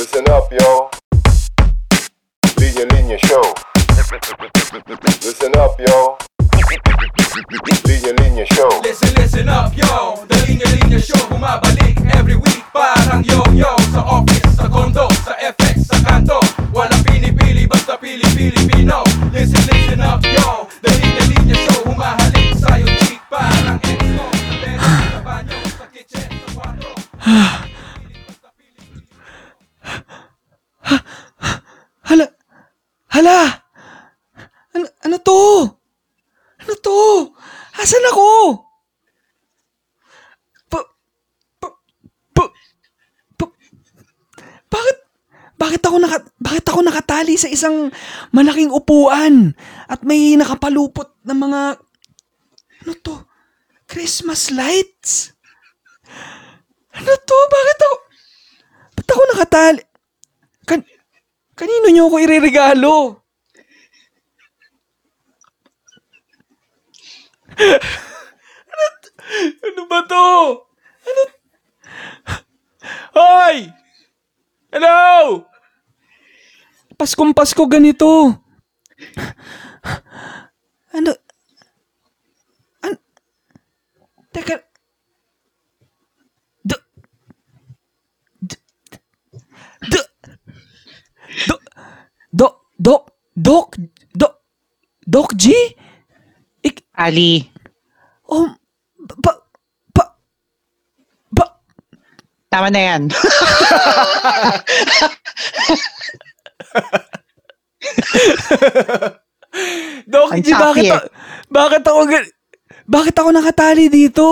Listen up, yo. Linya Linya Show. Listen up, yo. Linya Linya Show. Listen, listen up, yo The Linya Linya Show Bumabalik every week Parang yo-yo Sa office, sa condo, sa FX, sa kanto Walang pinipili, basta pili-Pilipino Listen, listen up, yo The Linya Linya Show Humahalik sa'yo cheek Parang Sa tennis, sa banyo, sa kitchen, sa kwarto Hala! Ano, ano to? Ano to? Asan ako? Pa, pa, pa, pa, bakit, bakit ako naka, bakit ako nakatali sa isang malaking upuan at may nakapalupot na mga, ano to? Christmas lights? Ano to? Bakit ako, ba't ako nakatali? Kan, kanino niyo ako ireregalo? ano, ano ba to? Ano? Hoy! Hello! Paskong Pasko ganito. Ano? An? Teka. Do, do, do, do, do, do, Doc, Doc, Doc G? Ik, Ali, oh, ba, ba, ba, tama na yan. Doc Ang G, bakit, eh. a- bakit ako, bakit ako nakatali dito?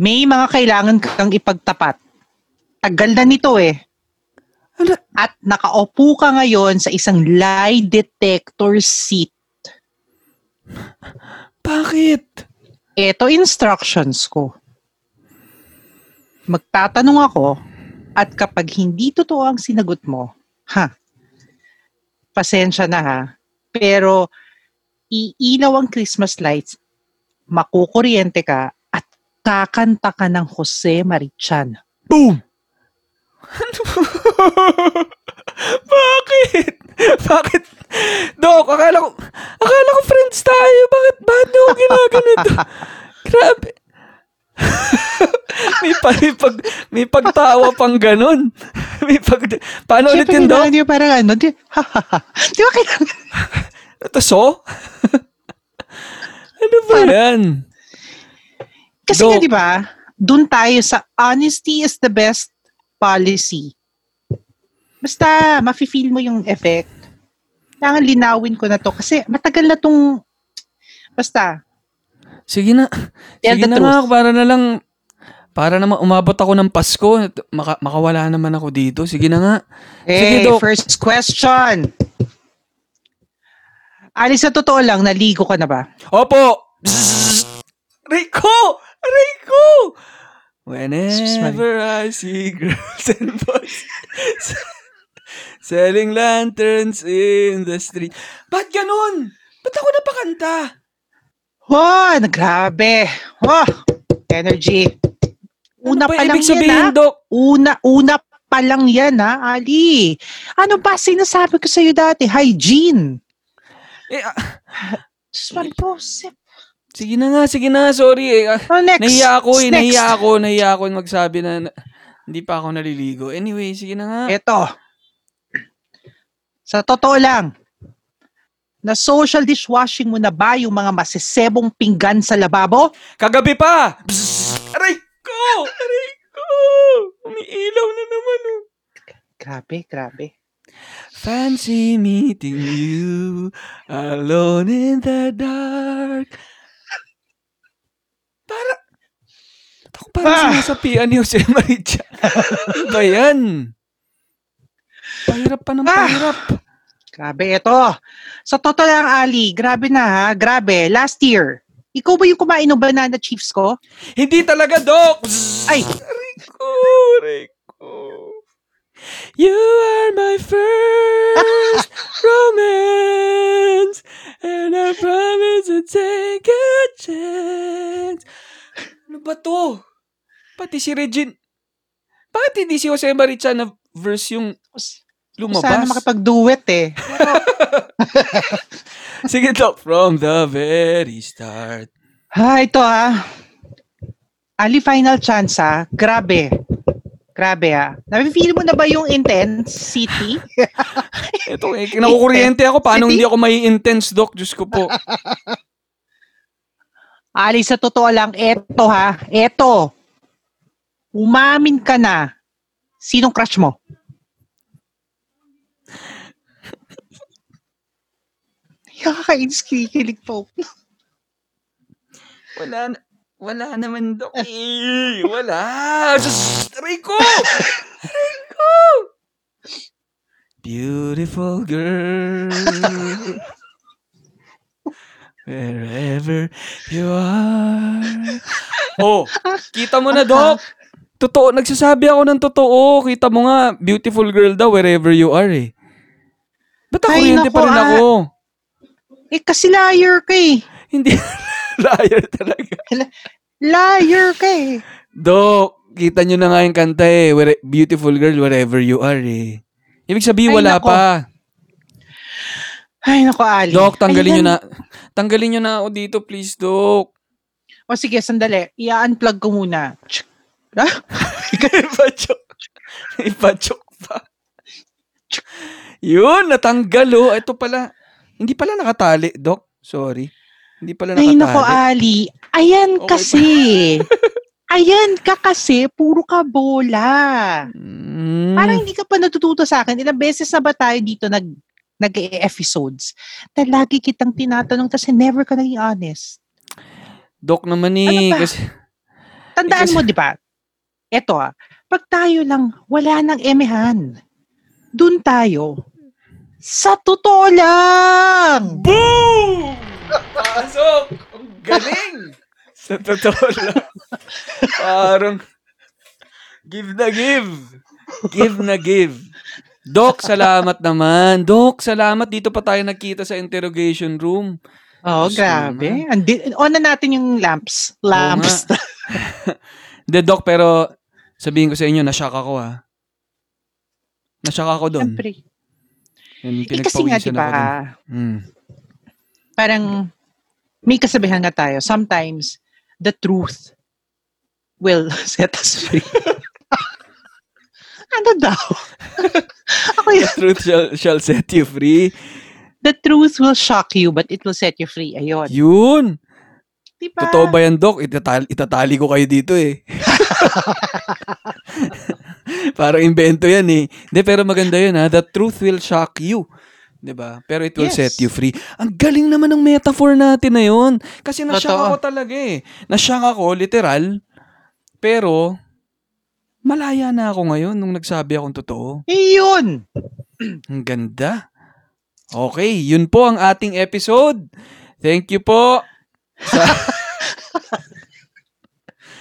May mga kailangan kang ipagtapat. Tagal na nito eh. Ano, At nakaupo ka ngayon sa isang lie detector seat. bakit? Ito instructions ko. Magtatanong ako at kapag hindi totoo ang sinagot mo, ha, pasensya na ha, pero iilaw ang Christmas lights, makukuryente ka at kakanta ka ng Jose Marichan. Boom! Bakit? Bakit? Dok, akala ko, akala ko friends tayo. Bakit, bakit niyo ako ginaganito? Grabe. may, pa, may, pag, may pagtawa pang ganun. May pag, paano ulit yun, Dok? nyo parang ano, di, di ba kailangan? Ito, so? ano ba yan? Kasi Dok. nga, di ba, dun tayo sa honesty is the best policy. Basta, mafe-feel mo yung effect. Kailangan linawin ko na to kasi matagal na tong, basta, Sige na. Tell Sige na nga, truth. para na lang, para naman umabot ako ng Pasko, maka, makawala naman ako dito. Sige na nga. Sige, hey, Dok. first question. Ali, sa totoo lang, naligo ka na ba? Opo! Rico! Rico! Whenever I see girls and boys selling lanterns in the street. Ba't ganun? Ba't ako napakanta? Oh, grabe. Oh, energy. Una ano ba pa lang sabihin, yan, ha? Dok? Una, una pa lang yan, ha, Ali? Ano ba sinasabi ko sa'yo dati? Hygiene. Eh, ah, Diyos Mariposep. sige na nga, sige na nga, sorry. Eh, ah, Oh, next. nahiya ako eh, Next. nahiya ako, nahiya ako magsabi na, na hindi pa ako naliligo. Anyway, sige na nga. Ito. Sa totoo lang, na social dishwashing mo na ba yung mga masisebong pinggan sa lababo? Kagabi pa! Bzzz! Aray ko! Aray ko! Umiilaw na naman oh. Grabe, grabe. Fancy meeting you alone in the dark. Para... Ako parang Ah! sinasapian ni Jose Maricha? Ano ba yan? Pahirap pa ng Ah! Grabe, ito. Sa totoo lang, Ali, grabe na ha. Grabe. Last year, ikaw ba yung kumain ng banana chips ko? Hindi talaga, Doc! Ay, Rico, Rico. You are my first romance And I promise to take a chance Ano ba to? Pati si Regine Bakit hindi si Jose Marichan na verse yung Sana lumabas. makipag-duet eh. Sige, Doc. From the very start. Ha, ito ha. Ali, final chance ha. Grabe. Grabe ha. Nafe-feel mo na ba yung intensity? Ito, eh, kinakukuryente ako. Paano hindi ako may intense, Doc? Diyos ko po. Ali, sa totoo lang, eto ha. Eto. Umamin ka na. Sinong crush mo? Nakakainis kikilig po. Wala. Wala naman, Doc. Eh, wala. Just, aray ko! Aray ko! Beautiful girl. Wherever you are. Oh, kita mo na, Doc. Totoo, nagsasabi ako ng totoo. Kita mo nga, beautiful girl daw wherever you are eh. Ba't ako Ay, hindi pa naku, rin ah. Eh, kasi liar ka eh. Hindi. Liar talaga. Liar ka eh. Dok, kita nyo na nga yung kanta eh. Where, beautiful girl, wherever you are eh. Ibig sabihin, Ay, wala nako. pa. Ay, naku, Ali. Dok, tanggalin nyo Ayan. na. Tanggalin nyo na ako dito, please, Dok. O sige, sandali. I-unplug ko muna. Ah? Ipachok. Ipachok pa. Yun, natanggal oh. Ito pala. Hindi pala nakatali, Dok. Sorry. Hindi pala Ay, nakatali. naku, Ali. Ayan Okay kasi. Ayan ka kasi. Puro ka bola. Mm. Parang hindi ka pa natututo sa akin. Ilang beses na ba tayo dito nag nag-episodes na lagi kitang tinatanong kasi never ka naging honest. Dok naman eh. Ano ba? kasi, Tandaan kasi- mo, di ba? Eto ah, pag tayo lang, wala nang emehan. Doon tayo. Sa totoo lang! Boom! Pasok! Ang galing! Sa totoo lang. Parang, give na give. Give na give. Doc, salamat naman. Doc, salamat. Dito pa tayo nagkita sa interrogation room. Oh, Gusto grabe. Andi- on na natin yung lamps. Lamps. Hindi, Doc, pero sabihin ko sa inyo, nashock ako ha. Nashock ako doon. Siyempre. Yung Eh, kasi nga, di ba. Mm. parang may kasabihan nga tayo, sometimes the truth will set us free. ano daw? Ako The truth shall, shall set you free. The truth will shock you, but it will set you free. Ayun. Yun. Diba? Totoo ba yan, Doc? Itatali, itatali ko kayo dito eh. Parang invento yan eh. Hindi, pero maganda yun ha. The truth will shock you. 'Di ba? Pero it will Yes. set you free. Ang galing naman ng metaphor natin na yun. Kasi Totoo. ako talaga eh. Nashock ako, literal. Pero, malaya na ako ngayon nung nagsabi akong totoo. Yun. Ang ganda. Okay, yun po ang ating episode. Thank you po. Sa...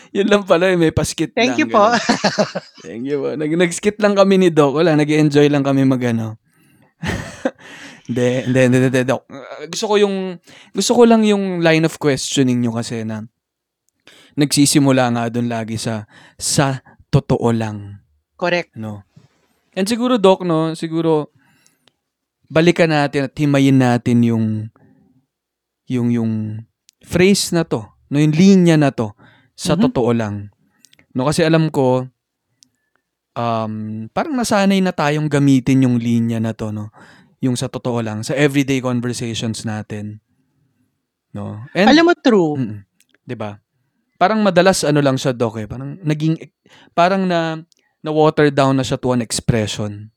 yun lang pala, eh, may paskit lang. Thank you po. ganun. Thank you po. Nag, nag-skit lang kami ni Doc. Wala, nag-enjoy lang kami magano. Hindi, hindi, hindi, hindi, Doc. Gusto ko yung, gusto ko lang yung line of questioning nyo kasi na nagsisimula nga doon lagi sa, sa totoo lang. Correct. No. And siguro, Doc, no, siguro, balikan natin at himayin natin yung, yung, yung phrase na to, no, yung linya na to, sa Mhm. totoo lang. No, kasi alam ko, um, parang nasanay na tayong gamitin yung linya na to, no, yung sa totoo lang, sa everyday conversations natin. No? And, Alam mo, true. Mm. 'Di ba? Parang madalas ano lang siya doc eh, parang naging parang na na water down na siya to an expression.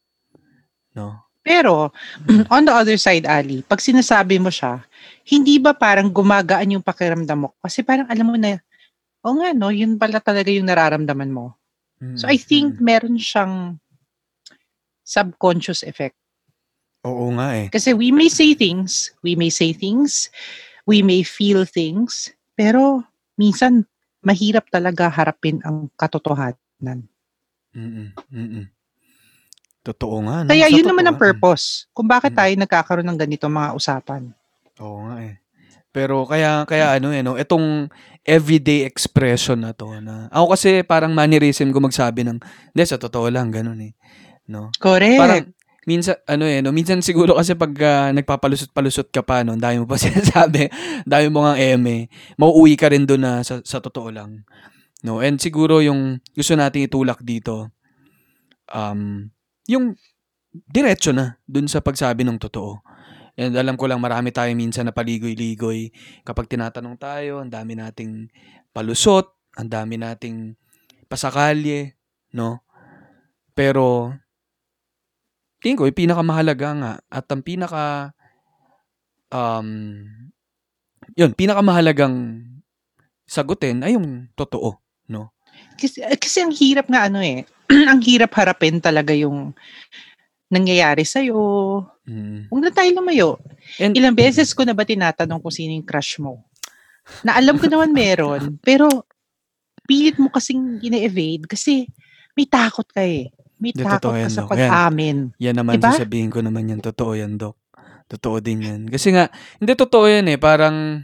No. Pero, on the other side, Ali, pag sinasabi mo siya, hindi ba parang gumagaan yung pakiramdam mo? Kasi parang alam mo na, o nga no, yun pala talaga yung nararamdaman mo. So I think Mm. meron siyang subconscious effect. oo nga eh. Kasi we may say things, we may say things, we may feel things, pero minsan mahirap talaga harapin ang katotohanan. Mm. Mm. Totoo nga no. Kaya Sa yun naman ang totoo, purpose kung bakit Mm. tayo nagkakaroon ng ganito mga usapan. Oo nga eh. Pero kaya kaya ano eh no, itong everyday expression na to na ako kasi parang mannerism ko magsabi ng hindi sa totoo lang ganun eh. no? Correct. Parang minsan ano eh, no, minsan siguro kasi pag ah, nagpapalusot-palusot ka pa no, dami mo pa sinasabi, dami mo nga eme, mauuwi ka rin doon na sa, sa totoo lang. No, and siguro yung gusto nating itulak dito um yung diretso na dun sa pagsabi ng totoo. And alam ko lang marami tayo minsan na paligoy-ligoy kapag tinatanong tayo, ang dami nating palusot, ang dami nating pasakalye, no? Pero tingin ko, yung pinakamahalaga nga at ang pinaka um yun, pinakamahalagang sagutin ay yung totoo, no? Kasi, kasi ang hirap nga ano eh. ang hirap harapin talaga yung nangyayari sa'yo. Mm. Huwag na tayo lumayo. And Ilang beses ko na ba tinatanong kung sino yung crush mo? Na alam ko naman meron, pero pilit mo kasing ine-evade kasi may takot ka eh. May Di, takot ka yan, sa Dok. Yan. pag-amin. Yan naman Diba? sasabihin ko naman yan. Totoo yan, Dok. Totoo din yan. Kasi nga, hindi totoo yan eh. Parang,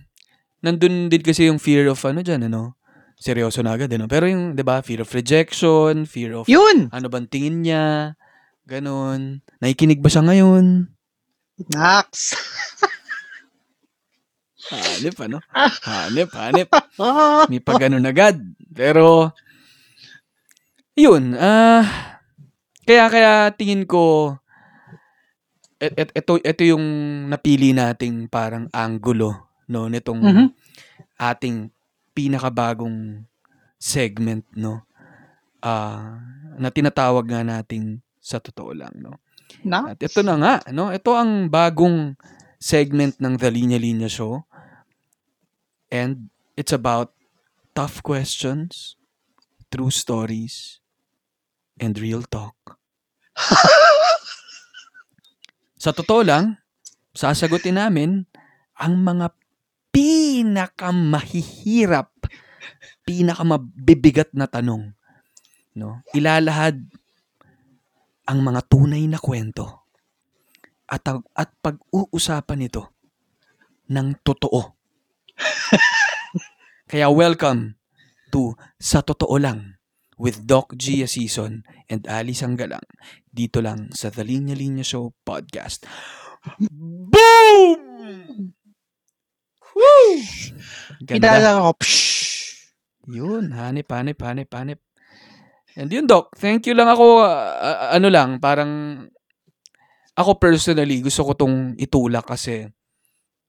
nandun din kasi yung fear of ano dyan, ano? Seryoso na agad, ano? Pero yung, di ba, fear of rejection, fear of Yun! ano bang tingin niya, ganun. Nakikinig ba siya ngayon? Nax! Hanip, ano? Hanip, hanip. Ah! May pag ganun agad. Pero, yun, ah, kaya, kaya tingin ko, et, et, ito, ito yung napili nating parang angulo, no, nitong Mhm. ating pinakabagong segment, no, ah, na tinatawag nga nating sa totoo lang, no. Na? At ito na nga, no? Ito ang bagong segment ng The Linya Linya Show. And it's about tough questions, true stories, and real talk. Sa totoo lang, sasagutin namin ang mga pinakamahihirap, pinakamabibigat na tanong. No? Ilalahad ang mga tunay na kwento at, at pag-uusapan ito ng totoo. Kaya welcome to Sa Totoo Lang with Doc Gia Season and Ali Sanggalang dito lang sa The Linya Linya Show Podcast. Boom! Woo! Ganda. Kilala ko. Psh! Yun, hanip, hanip, hanip, hanip. And yun, Doc, thank you lang ako, ah, ano lang, parang, ako personally, gusto ko tong itulak kasi,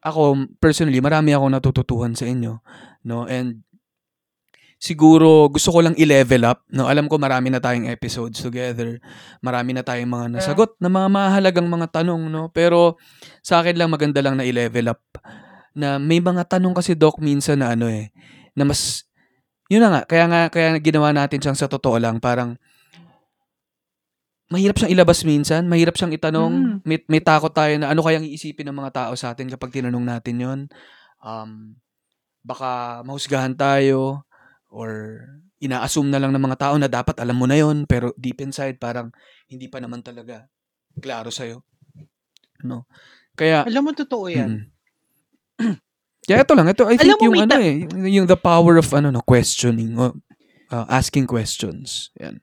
ako, personally, marami ako natututuhan sa inyo, no, and, siguro, gusto ko lang i-level up, no, alam ko marami na tayong episodes together, marami na tayong mga nasagot na mga mahalagang mga tanong, no, pero, sa akin lang, maganda lang na i-level up, na may mga tanong kasi, Doc, minsan na ano eh, na mas yun na nga, kaya nga, kaya ginawa natin siyang sa totoo lang, parang, mahirap siyang ilabas minsan, mahirap siyang itanong, Mm. may, may takot tayo na ano kayang iisipin ng mga tao sa atin kapag tinanong natin yon um, baka mahusgahan tayo, or ina-assume na lang ng mga tao na dapat alam mo na yon pero deep inside, parang, hindi pa naman talaga klaro sa'yo. No? Kaya, Alam mo, totoo yan. Mm. Kaya ito lang, ito I Alam think mo, yung may ano ta- eh, yung, yung the power of ano no, questioning, o, uh, asking questions. Yan.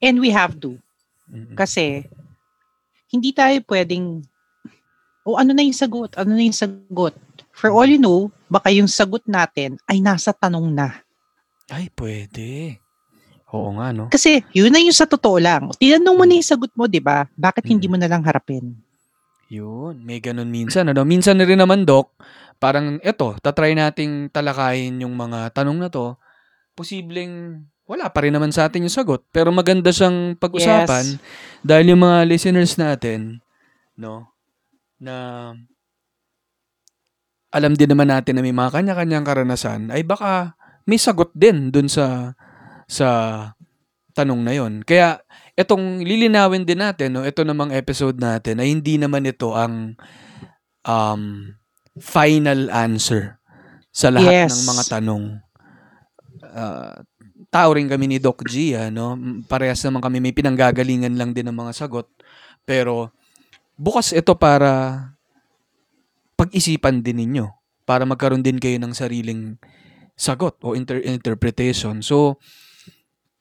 And we have to. Mm. Kasi, hindi tayo pwedeng, o ano na yung sagot? Ano na yung sagot? For all you know, baka yung sagot natin ay nasa tanong na. Ay, pwede. Oo nga, no? Kasi, yun na yung sa totoo lang. Tinanong mo na yung sagot mo, di ba? Bakit hindi Mm. mo na lang harapin? Yun, may ganun minsan, ano? Minsan na rin naman, Doc, parang eto, tatry nating talakayin yung mga tanong na to. Posibleng wala pa rin naman sa atin yung sagot, pero maganda siyang pag-usapan Yes. dahil yung mga listeners natin, no, na alam din naman natin na may mga kanya-kanyang karanasan, ay baka may sagot din dun sa sa tanong na yon. Kaya etong lilinawin din natin, no, ito namang episode natin ay hindi naman ito ang um, final answer sa lahat Yes. ng mga tanong. Uh, tao rin kami ni Doc G, no? Parehas naman kami may pinanggagalingan lang din ng mga sagot. Pero bukas ito para pag-isipan din ninyo para magkaroon din kayo ng sariling sagot o inter- interpretation. So,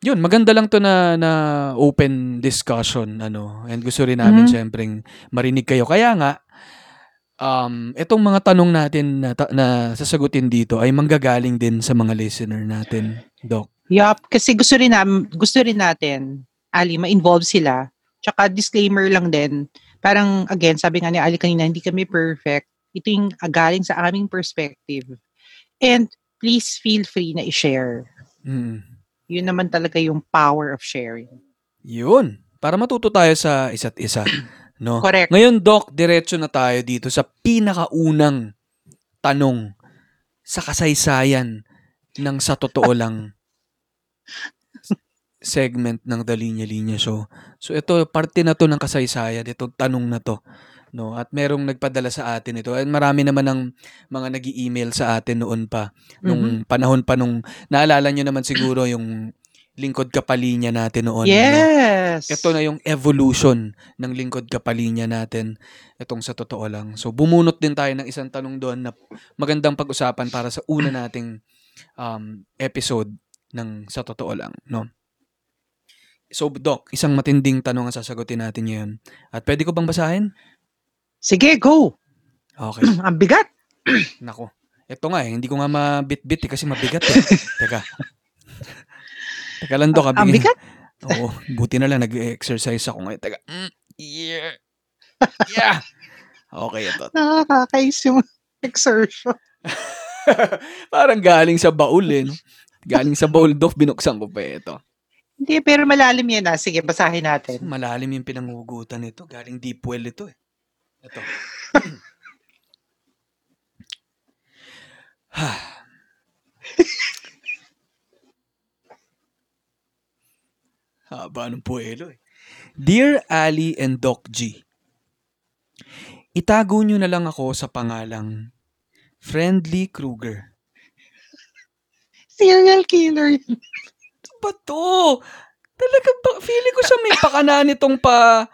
yun, maganda lang to na, na open discussion, ano, and gusto rin namin Mhm. syempreng marinig kayo. Kaya nga, um, itong mga tanong natin na, ta- na sasagutin dito ay manggagaling din sa mga listener natin, Doc. Yup, kasi gusto rin, nam, gusto rin natin, Ali, ma-involve sila. Tsaka disclaimer lang din. Parang, again, sabi nga ni Ali kanina, hindi kami perfect. Ito yung ah, galing sa aming perspective. And please feel free na i-share. Mm. Yun naman talaga yung power of sharing. Yun, para matuto tayo sa isa't isa, no? Correct. Ngayon, Doc, diretso na tayo dito sa pinakaunang tanong sa kasaysayan ng sa totoo lang segment ng The Linya Linya Show. So ito, parte na to ng kasaysayan, itong tanong na to. No? At merong nagpadala sa atin ito. At marami naman ng mga nag email sa atin noon pa. Nung panahon pa nung, naalala nyo naman siguro yung lingkod kapalinya natin noon. no? Yes. Ito na yung evolution ng lingkod kapalinya natin. Itong sa totoo lang. So, bumunot din tayo ng isang tanong doon na magandang pag-usapan para sa una nating um, episode ng sa totoo lang. No? So, Doc, isang matinding tanong ang sasagutin natin ngayon. At pwede ko bang basahin? Sige, go. Okay. Ang bigat. Nako. Ito nga eh. Hindi ko nga mabit-bit eh, kasi mabigat eh. Teka. Teka lang, Doc. Ang bigyan- bigat. Oo, buti na lang nag-exercise ako ngayon. Teka. Mm, yeah. Yeah. Okay, ito. Nakakakais yung exertion. Parang galing sa baul eh. No? Galing sa baul, Doc, binuksan ko pa eh, ito. Hindi, pero malalim yan ah. Sige, basahin natin. Malalim yung pinangugutan nito. Galing deep well ito eh. Ito. Haba ng puwelo eh. Dear Ali and Doc G, Itago nyo na lang ako sa pangalang Friendly Kruger. Serial killer. yun. ba to? Talaga ba? Feeling ko siya may pakana nitong pa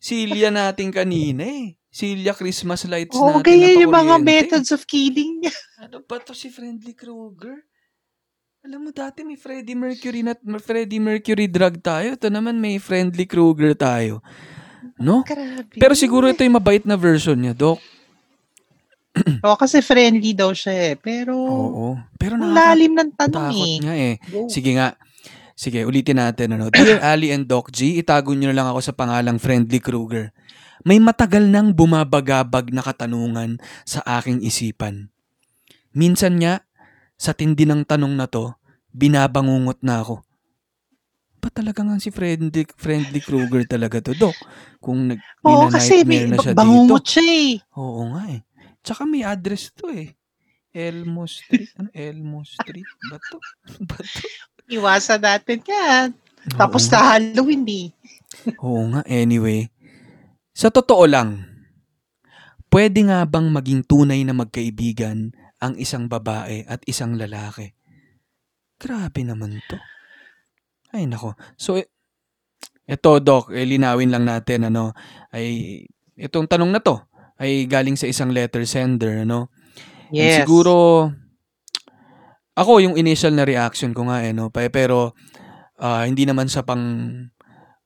Silya natin kanina eh. Silya Christmas lights Oo, natin kaya na yung mga methods of killing niya. Ano ba to si Friendly Krueger? Alam mo dati may Freddie Mercury na Freddie Mercury drug tayo. Ito naman may Friendly Krueger tayo. No? Grabe. Pero siguro ito yung mabait na version niya, Doc. Oo, kasi friendly daw siya eh. Pero, Oo. Pero nakaka- lalim ng tanong eh. nga eh. Go. Sige nga. Sige, ulitin natin. Ano. Dear Ali and Doc G, itago nyo na lang ako sa pangalang Friendly Krueger. May matagal nang bumabagabag na katanungan sa aking isipan. Minsan nga, sa tindi ng tanong na to, binabangungot na ako. Ba talaga nga si Friendly, Friendly Krueger talaga to, Doc? Kung nag Oo, kasi may na siya bangungot dito. siya eh. Oo nga eh. Tsaka may address to eh. Elmo Street. Ano? Elmo Street? Ba to? Ba to? Iwasan natin yan. Tapos Oo. na Halloween eh. Oo nga, anyway. Sa totoo lang, pwede nga bang maging tunay na magkaibigan ang isang babae at isang lalaki? Grabe naman to. Ay nako. So, e- eto Doc, eh, linawin lang natin ano, ay itong tanong na to ay galing sa isang letter sender, ano? And Yes. siguro, ako yung initial na reaction ko nga eh, no? Pa- Pero, ah, hindi naman sa pang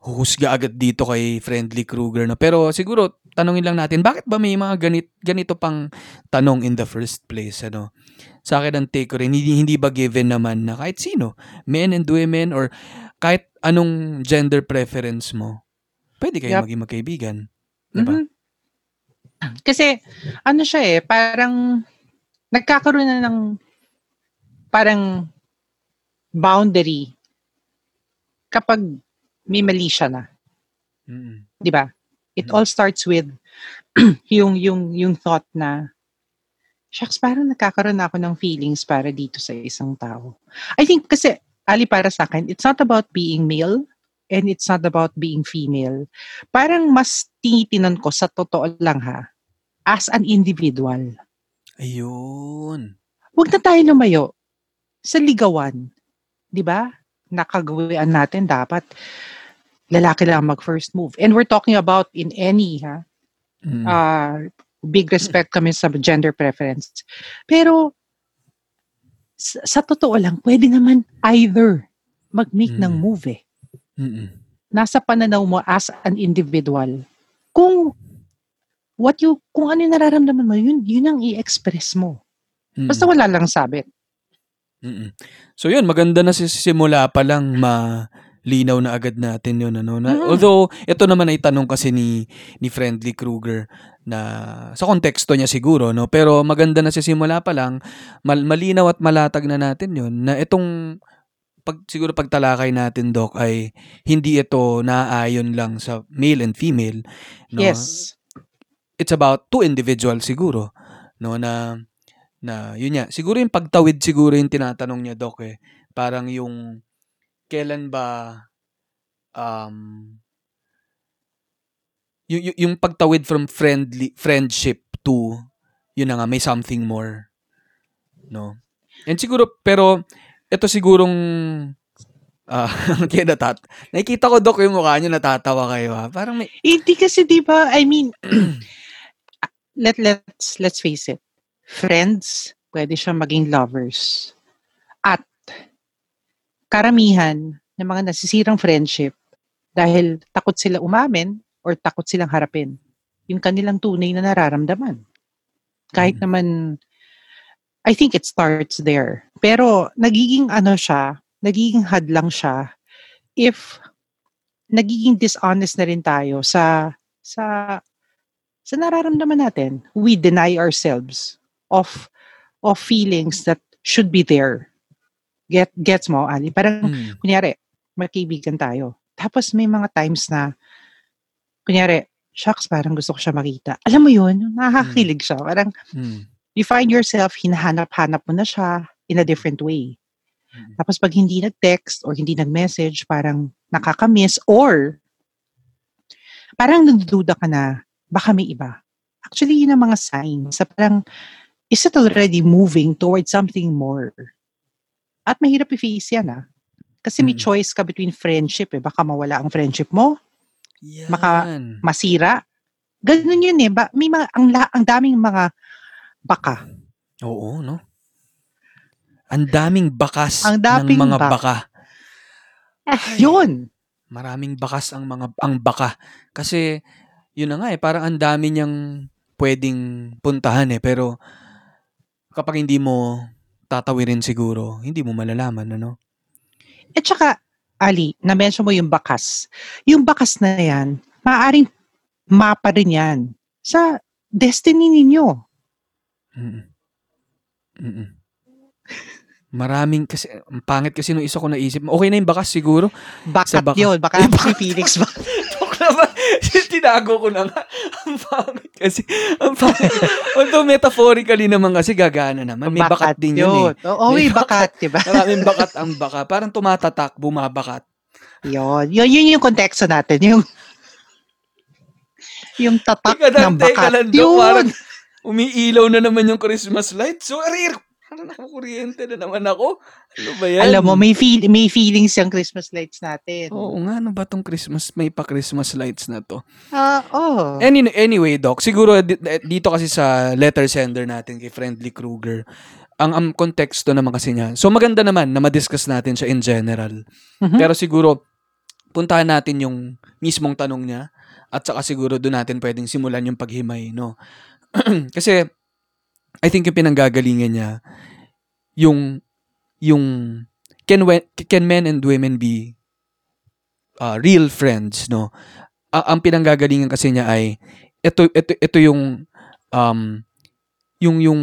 huhusga agad dito kay Friendly Krueger, no? Pero siguro, tanungin lang natin, bakit ba may mga ganit, ganito pang tanong in the first place, ano? Sa akin ang take ko rin, hindi, hindi ba given naman na kahit sino, men and women, or kahit anong gender preference mo, pwede kayo Yup. maging magkaibigan. Diba? Mhm. Kasi, ano siya eh, parang nagkakaroon na ng parang boundary kapag may mali siya na. Mm. 'di ba? It Mm. all starts with yung yung yung thought na shucks, parang nagkakaroon na ako ng feelings para dito sa isang tao. I think kasi Ali para sa akin, it's not about being male and it's not about being female. Parang mas tinitinan ko sa totoo lang ha, as an individual. Ayun. Huwag na tayo lumayo sa ligawan. 'Di ba? Nakagawian natin dapat lalaki lang mag first move. And we're talking about in any ha, Mm. ah big respect kami sa gender preference. Pero sa, sa totoo lang, pwede naman either. mag-make ng Mm. move eh. Mm-mm. Nasa pananaw mo as an individual. Kung what you kung ano yung nararamdaman mo, yun yun ang i-express mo. Basta Mm-mm. wala lang sabi. Mm-mm. So yun, maganda na si simula pa lang malinaw na agad natin yun. Ano? Na, Mm. Although, ito naman ay tanong kasi ni, ni Friendly Kruger na sa konteksto niya siguro, no? pero maganda na si simula pa lang, mal, malinaw at malatag na natin yun na itong pag, siguro pagtalakay natin, Doc, ay hindi ito naaayon lang sa male and female. No? Yes. it's about two individuals siguro no na na yun nga siguro yung pagtawid siguro yung tinatanong niya doc eh parang yung kailan ba um yung, yung, pagtawid from friendly friendship to yun na nga may something more no and siguro pero ito sigurong ah kaya natat nakikita ko doc yung mukha niyo natatawa kayo ha parang may Hindi kasi 'di ba? I mean let let's let's face it. Friends, pwede siya maging lovers. At karamihan ng mga nasisirang friendship dahil takot sila umamin or takot silang harapin yung kanilang tunay na nararamdaman. Kahit Mm. naman I think it starts there. Pero nagiging ano siya, nagiging hadlang siya if nagiging dishonest na rin tayo sa sa sa nararamdaman natin. We deny ourselves of of feelings that should be there. Get gets mo, Ali? Parang mm, kunyari, magkaibigan tayo. Tapos may mga times na kunyari, shucks, parang gusto ko siya makita. Alam mo yun, nakakakilig siya. Parang mm, you find yourself, hinahanap-hanap mo na siya in a different way. Mm. Tapos pag hindi nag-text or hindi nag-message, parang nakakamiss or parang nandududa ka na, baka may iba. Actually, yun ang mga signs. Sa parang, is it already moving towards something more? At mahirap i-face yan ah. Kasi may Mm. choice ka between friendship eh. Baka mawala ang friendship mo, yan. Maka- masira. Ganun yun eh. Ba, may mga, ang, la- ang daming mga baka. Oo, no? Ang daming bakas Ang daming ng mga bak- baka. Yun. Maraming bakas ang mga ang baka. Kasi yun na nga eh, parang ang dami niyang pwedeng puntahan eh, pero kapag hindi mo tatawirin siguro, hindi mo malalaman, ano? At saka, Ali, na-mention mo yung bakas. Yung bakas na yan, maaaring mapa rin yan sa destiny ninyo. Mm. Mm. Maraming kasi ang pangit kasi nung isa ko naisip. Okay na yung bakas siguro. Bakat baka- yun. Baka si Phoenix ba? Tinago ko na nga. Ang pangit kasi. Ang pangit. Although metaphorically naman kasi gagana naman. May bakat, din yun eh. Oo, May may bakat, di ba? Maraming bakat ang baka. Parang tumatatak, bumabakat. Yun. Yun, yun yung konteksto natin. Yung yung tatak Teka lang, ng teka bakat. lang, Dok. Yun. Parang umiilaw na naman yung Christmas lights. So, arir! Parang nakukuryente na naman ako. Ano ba yan? Alam mo, may, feel, may feelings yung Christmas lights natin. Oo nga, ano ba tong Christmas? May pa Christmas lights na to. Ah, oh. Any, anyway, Doc, siguro di- dito kasi sa letter sender natin kay Friendly Kruger, ang ang konteksto naman kasi niya. So maganda naman na ma-discuss natin siya in general. Mhm. Pero siguro puntahan natin yung mismong tanong niya at saka siguro doon natin pwedeng simulan yung paghimay, no? kasi I think yung pinanggagalingan niya yung yung can we, can men and women be uh, real friends, no? A- ang pinanggagalingan kasi niya ay ito ito ito yung um yung yung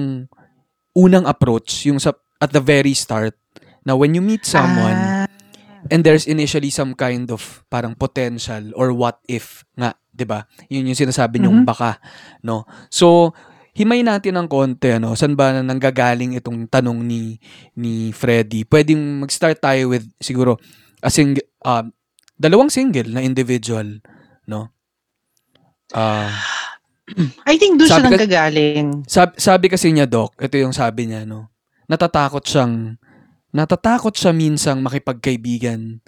unang approach yung sa at the very start na when you meet someone Ah, and there's initially some kind of parang potential or what if nga, 'di ba? Yun yung sinasabi niyong Mhm. baka, no? So, himay natin ng konti ano, saan ba nanggagaling itong tanong ni ni Freddy? Pwedeng mag-start tayo with siguro a sing uh, dalawang single na individual, no? Ah, I think doon siya Sabi nang ka- gagaling. sabi, sabi kasi niya, Doc, ito yung sabi niya, no? Natatakot siyang, natatakot siya minsang makipagkaibigan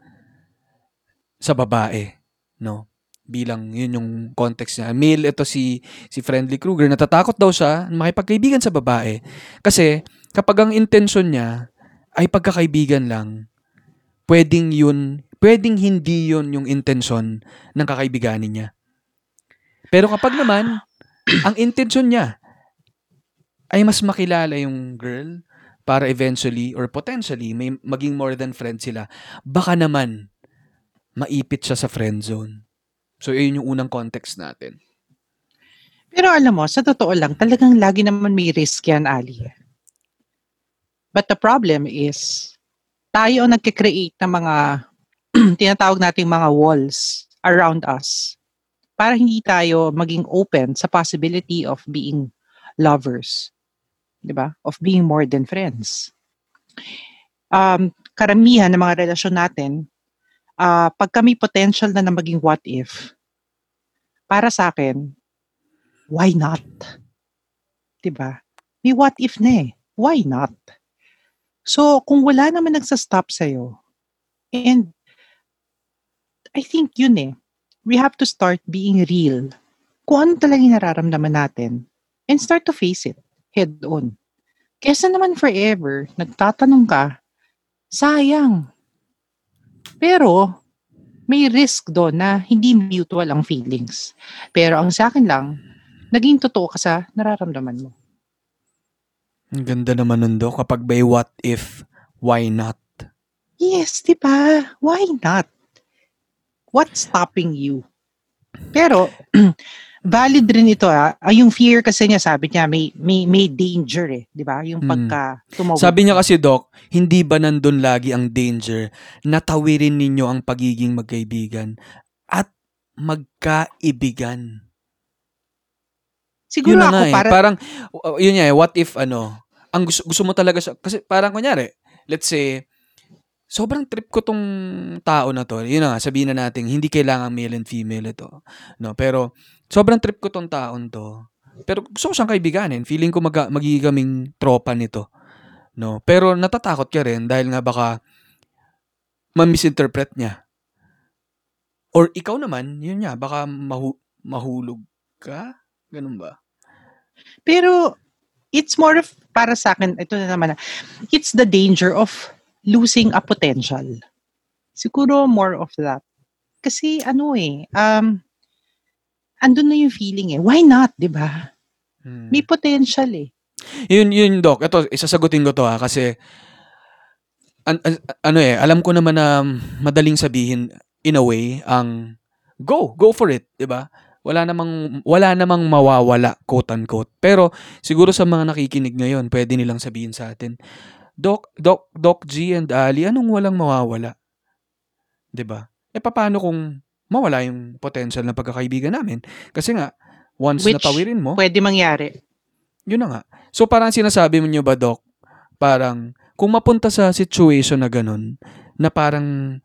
sa babae, no? Bilang yun yung context niya. Male, ito si, si Friendly Kruger, natatakot daw siya makipagkaibigan sa babae. Kasi, kapag ang intention niya ay pagkakaibigan lang, pwedeng yun, pwedeng hindi yun yung intensyon ng kakaibiganin niya. Pero kapag naman, ang intensyon niya ay mas makilala yung girl para eventually or potentially may maging more than friends sila, baka naman maipit siya sa friend zone. So, yun yung unang context natin. Pero alam mo, sa totoo lang, talagang lagi naman may risk yan, Ali. But the problem is, tayo ang nagkikreate ng mga tinatawag nating mga walls around us para hindi tayo maging open sa possibility of being lovers. 'Di ba? Of being more than friends. Um, karamihan ng mga relasyon natin, ah pag kami potential na na maging what if, para sa akin, why not? 'Di ba? May what if na eh. Why not? So, kung wala naman nagsa-stop sa'yo, and I think yun eh, we have to start being real. Kung ano talaga nararamdaman natin, and start to face it head on. Kesa naman forever, nagtatanong ka, sayang. Pero, may risk doon na hindi mutual ang feelings. Pero ang sa akin lang, naging totoo ka sa nararamdaman mo. Ang ganda naman nun, Dok. Kapag may what if, why not? Yes, di ba? Why not? What's stopping you? Pero, valid rin ito ah. Ah, Yung fear kasi niya, sabi niya, may, may, may danger eh. Di ba? Yung Mm. pagka tumawag. Sabi niya kasi, Doc, hindi ba nandun lagi ang danger na tawirin ninyo ang pagiging magkaibigan at magkaibigan? Siguro Yun na ako, nga eh. para, Parang, uh, yun nga eh, what if ano, ang gusto, gusto mo talaga siya, kasi parang kunyari, let's say, sobrang trip ko tong tao na to. Yun nga, sabihin na natin, hindi kailangan male and female ito. No, pero, sobrang trip ko tong taon to. Pero gusto ko siyang kaibiganin. Feeling ko mag magiging kaming tropa nito. No, pero natatakot ka rin dahil nga baka ma-misinterpret niya. Or ikaw naman, yun nga, baka mahu- mahulog ka? Ganun ba? pero, it's more of, para sa akin, ito na naman, it's the danger of losing a potential. Siguro more of that. Kasi ano eh, um, andun na yung feeling eh. Why not, di ba? Hmm. May potential eh. Yun, yun, Doc. Ito, isasagutin ko to ha, kasi, an- an- ano eh, alam ko naman na madaling sabihin, in a way, ang, go, go for it, di ba? Wala namang, wala namang mawawala, quote unquote. Pero, siguro sa mga nakikinig ngayon, pwede nilang sabihin sa atin, Doc, Doc, Doc G and Ali, anong walang mawawala? Di ba? Eh, paano kung mawala yung potential na pagkakaibigan namin? Kasi nga, once Which natawirin mo, Pwede mangyari. yun na nga. So parang sinasabi mo nyo ba, Doc, parang kung mapunta sa situation na ganun, na parang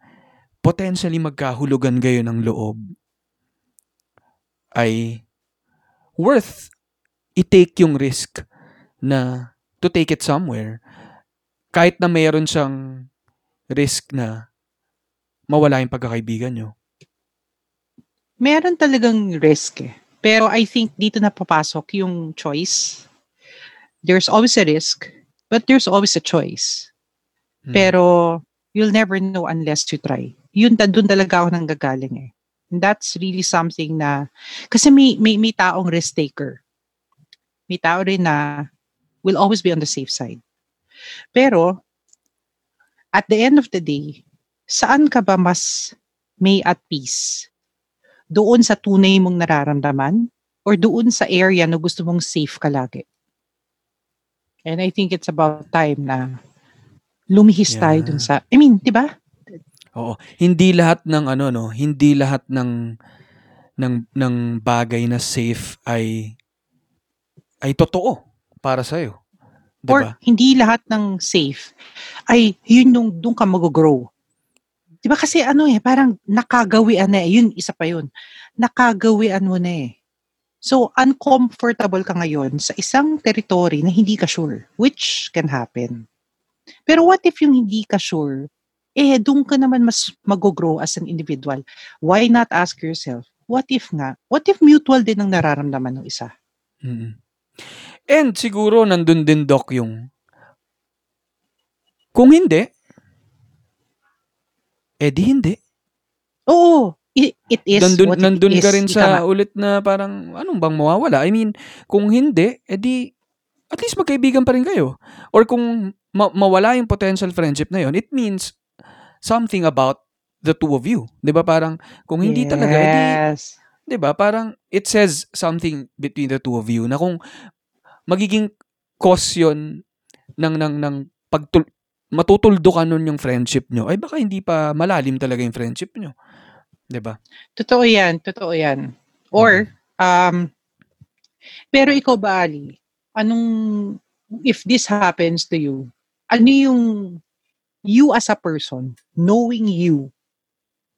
potentially magkahulugan kayo ng loob, ay worth i-take yung risk na to take it somewhere kahit na mayroon siyang risk na mawala yung pagkakaibigan nyo. Meron talagang risk eh. Pero I think dito na papasok yung choice. There's always a risk, but there's always a choice. Hmm. Pero you'll never know unless you try. Yun, doon talaga ako nang gagaling eh. And that's really something na, kasi may, may, may taong risk taker. May tao rin na will always be on the safe side. Pero, at the end of the day, saan ka ba mas may at peace? Doon sa tunay mong nararamdaman or doon sa area na gusto mong safe ka lagi? And I think it's about time na lumihis tayo Yeah. dun sa, I mean, di ba? Oo. Hindi lahat ng ano no, hindi lahat ng ng ng bagay na safe ay ay totoo para sa iyo. 'Di Or hindi lahat ng safe ay yun nung doon ka mag-grow. Di ba kasi ano eh, parang nakagawian na eh. Yun, isa pa yun. Nakagawian mo na eh. So, uncomfortable ka ngayon sa isang territory na hindi ka sure, which can happen. Pero what if yung hindi ka sure, eh, doon ka naman mas mag-grow as an individual. Why not ask yourself, what if nga? What if mutual din ang nararamdaman ng isa? Mm. And siguro nandun din doc yung kung hindi Eh di hindi. Oo, it, it is nandun, what it nandun is. ka rin sa ulit na parang anong bang mawawala? I mean, kung hindi, edi at least magkaibigan pa rin kayo. Or kung ma- mawala yung potential friendship na yon, it means something about the two of you. 'Di ba Parang kung hindi talaga, edi Yes. 'di ba? Parang it says something between the two of you na kung magiging cause yun ng ng ng pagtul matutuldo ka nun yung friendship nyo, ay baka hindi pa malalim talaga yung friendship nyo. ba? Totoo yan, totoo yan. Or, um, pero ikaw ba, Ali, anong, if this happens to you, ano yung, you as a person, knowing you,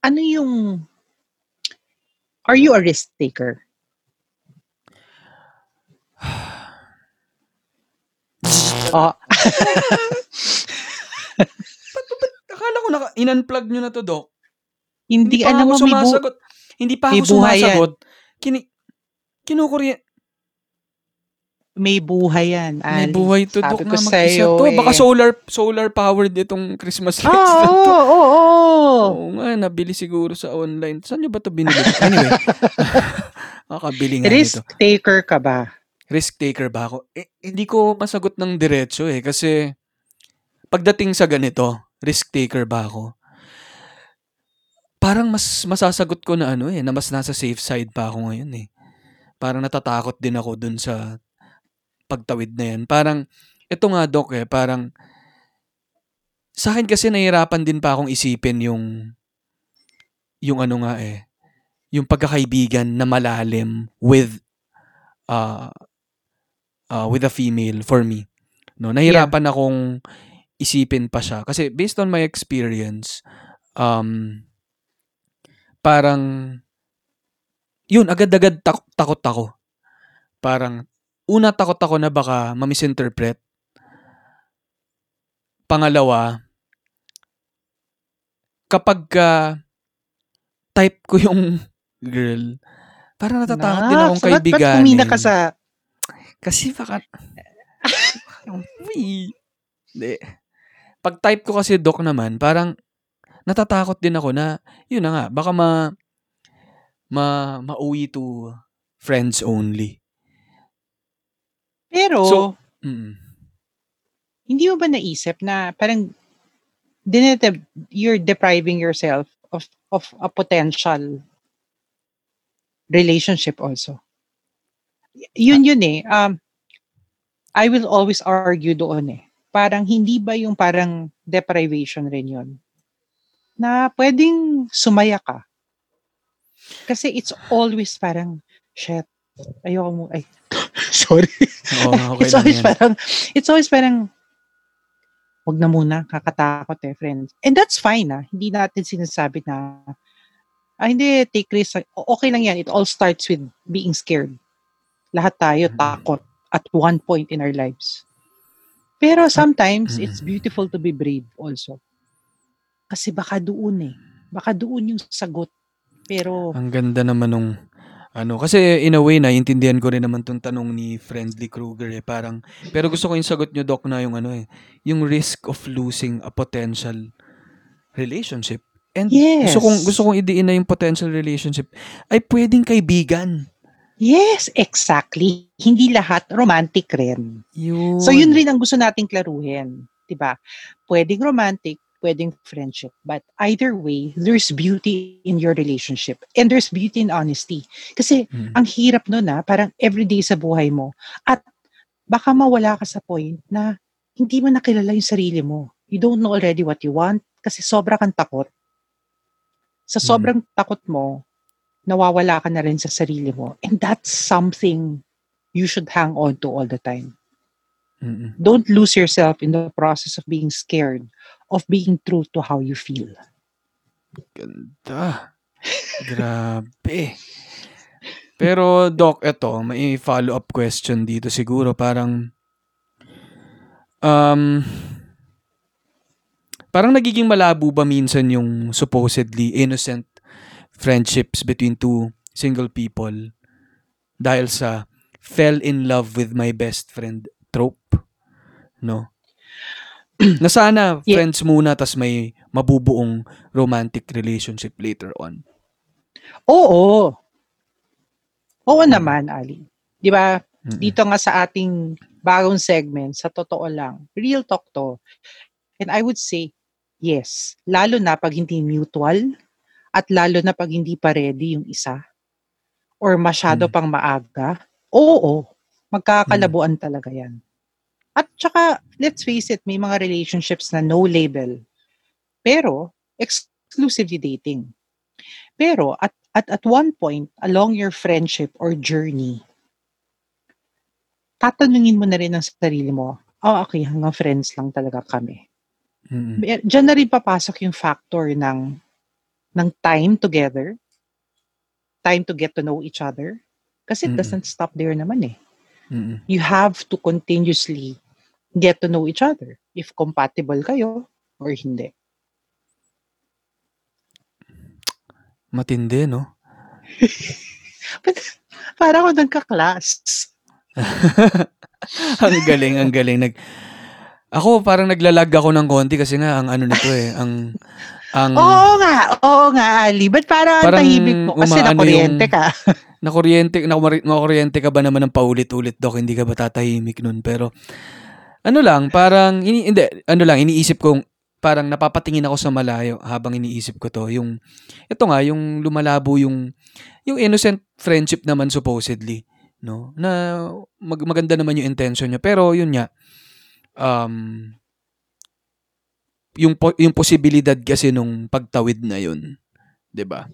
ano yung, are you a risk taker? Oh, Akala ko naka in-unplug nyo na to, Doc. hindi, pa alam ako mo, may, bu- sumasagot. hindi pa may ako buhay yan. sumasagot. Kini kinukurye may buhay yan, may Ali. buhay to, Sabi Doc, ko na mag-isa sa'yo to. Baka eh. solar solar powered itong Christmas lights Oo, na to. oo, oo, oo. Oo nga, nabili siguro sa online. Saan nyo ba to binili? Anyway. Makakabili nga Risk nito. taker ka ba? Risk taker ba ako? Eh, hindi ko masagot ng diretso eh. Kasi pagdating sa ganito, risk taker ba ako? Parang mas masasagot ko na ano eh, na mas nasa safe side pa ako ngayon eh. Parang natatakot din ako dun sa pagtawid na yan. Parang, ito nga Doc eh, parang sa akin kasi nahihirapan din pa akong isipin yung yung ano nga eh, yung pagkakaibigan na malalim with uh, uh, with a female for me. No, nahirapan akong isipin pa siya kasi based on my experience um parang yun agad-agad tak- takot ako. Parang una takot ako na baka ma-misinterpret. Pangalawa, kapag ka type ko yung girl, parang natatakot din akong ba't- kaibiganin. Ba't kumina ka sa... Kasi baka... Uy. Hindi. Pag type ko kasi doc naman, parang natatakot din ako na, yun na nga, baka ma, ma, mauwi to friends only. Pero, So- Mm. hindi mo ba naisip na parang dinete- you're depriving yourself of of a potential relationship also. Yun yun eh. Um, I will always argue doon eh. Parang hindi ba yung parang deprivation rin yun? Na pwedeng sumaya ka. Kasi it's always parang, shit, ayoko mo, ay, sorry. Oo, okay it's always yan. parang, it's always parang, wag na muna, kakatakot eh, friends. And that's fine ah. Hindi natin sinasabi na, ah, hindi, take risk. O- Okay lang yan. It all starts with being scared. Lahat tayo Mhm. takot at one point in our lives. Pero sometimes, Mhm. it's beautiful to be brave also. Kasi baka doon eh. Baka doon yung sagot. Pero, Ang ganda naman nung ano kasi in a way na intindihan ko rin naman tong tanong ni Friendly Kruger eh parang pero gusto ko yung sagot nyo doc na yung ano eh yung risk of losing a potential relationship and Yes. gusto kong gusto kong idiin na yung potential relationship ay pwedeng kaibigan yes, exactly. Hindi lahat romantic rin. yun So yun rin ang gusto nating klaruhin, 'di ba? Pwedeng romantic, pwedeng friendship, but either way, there's beauty in your relationship and there's beauty in honesty. Kasi Mm. ang hirap no na parang everyday sa buhay mo at baka mawala ka sa point na hindi mo nakilala yung sarili mo. You don't know already what you want kasi sobra kang takot. Sa Mm. sobrang takot mo, nawawala ka na rin sa sarili mo. And that's something you should hang on to all the time Mm-mm. don't lose yourself in the process of being scared of being true to how you feel. Ganda. Grabe. Pero, Doc, eto, may follow-up question dito siguro. Parang, um, parang nagiging malabo ba minsan yung supposedly innocent friendships between two single people dahil sa fell in love with my best friend trope? No? na sana Yeah. friends muna tas may mabubuong romantic relationship later on. Oo. Oo naman, Ali. Di ba? Mm-mm. Dito nga sa ating bagong segment, sa totoo lang, real talk to. And I would say, yes. Lalo na pag hindi mutual at lalo na pag hindi pa ready yung isa or masyado Mm. pang maaga. Oo, magkakalabuan talaga yan. At saka, let's face it, may mga relationships na no label. Pero, exclusively dating. Pero, at, at, at one point, along your friendship or journey, tatanungin mo na rin ang sarili mo, oh, okay, hanggang friends lang talaga kami. Mm-mm. Eh, Diyan na rin papasok yung factor ng, ng time together, time to get to know each other. Kasi it Mm-mm. doesn't stop there naman eh. Mm-mm. You have to continuously get to know each other if compatible kayo or hindi. Matindi, no? Para ako nagka-class. ang galing, ang galing. Nag, ako, parang naglalag ako ng konti kasi nga, ang ano nito eh, ang, ang, Oo nga, oo nga, Ali. Ba't parang, Parang tahimik mo? Kasi nakuryente yung- ka. nakuryente, nakuryente ka ba naman ng paulit-ulit, Dok? Hindi ka ba tatahimik nun? Pero, ano lang, parang, ini, hindi, ano lang, iniisip kong, parang napapatingin ako sa malayo habang iniisip ko to. Yung, ito nga, yung lumalabo yung, yung innocent friendship naman supposedly, no? Na mag, maganda naman yung intention niya. Pero, yun nga, um, yung, po, yung posibilidad kasi nung pagtawid na yun, 'di ba?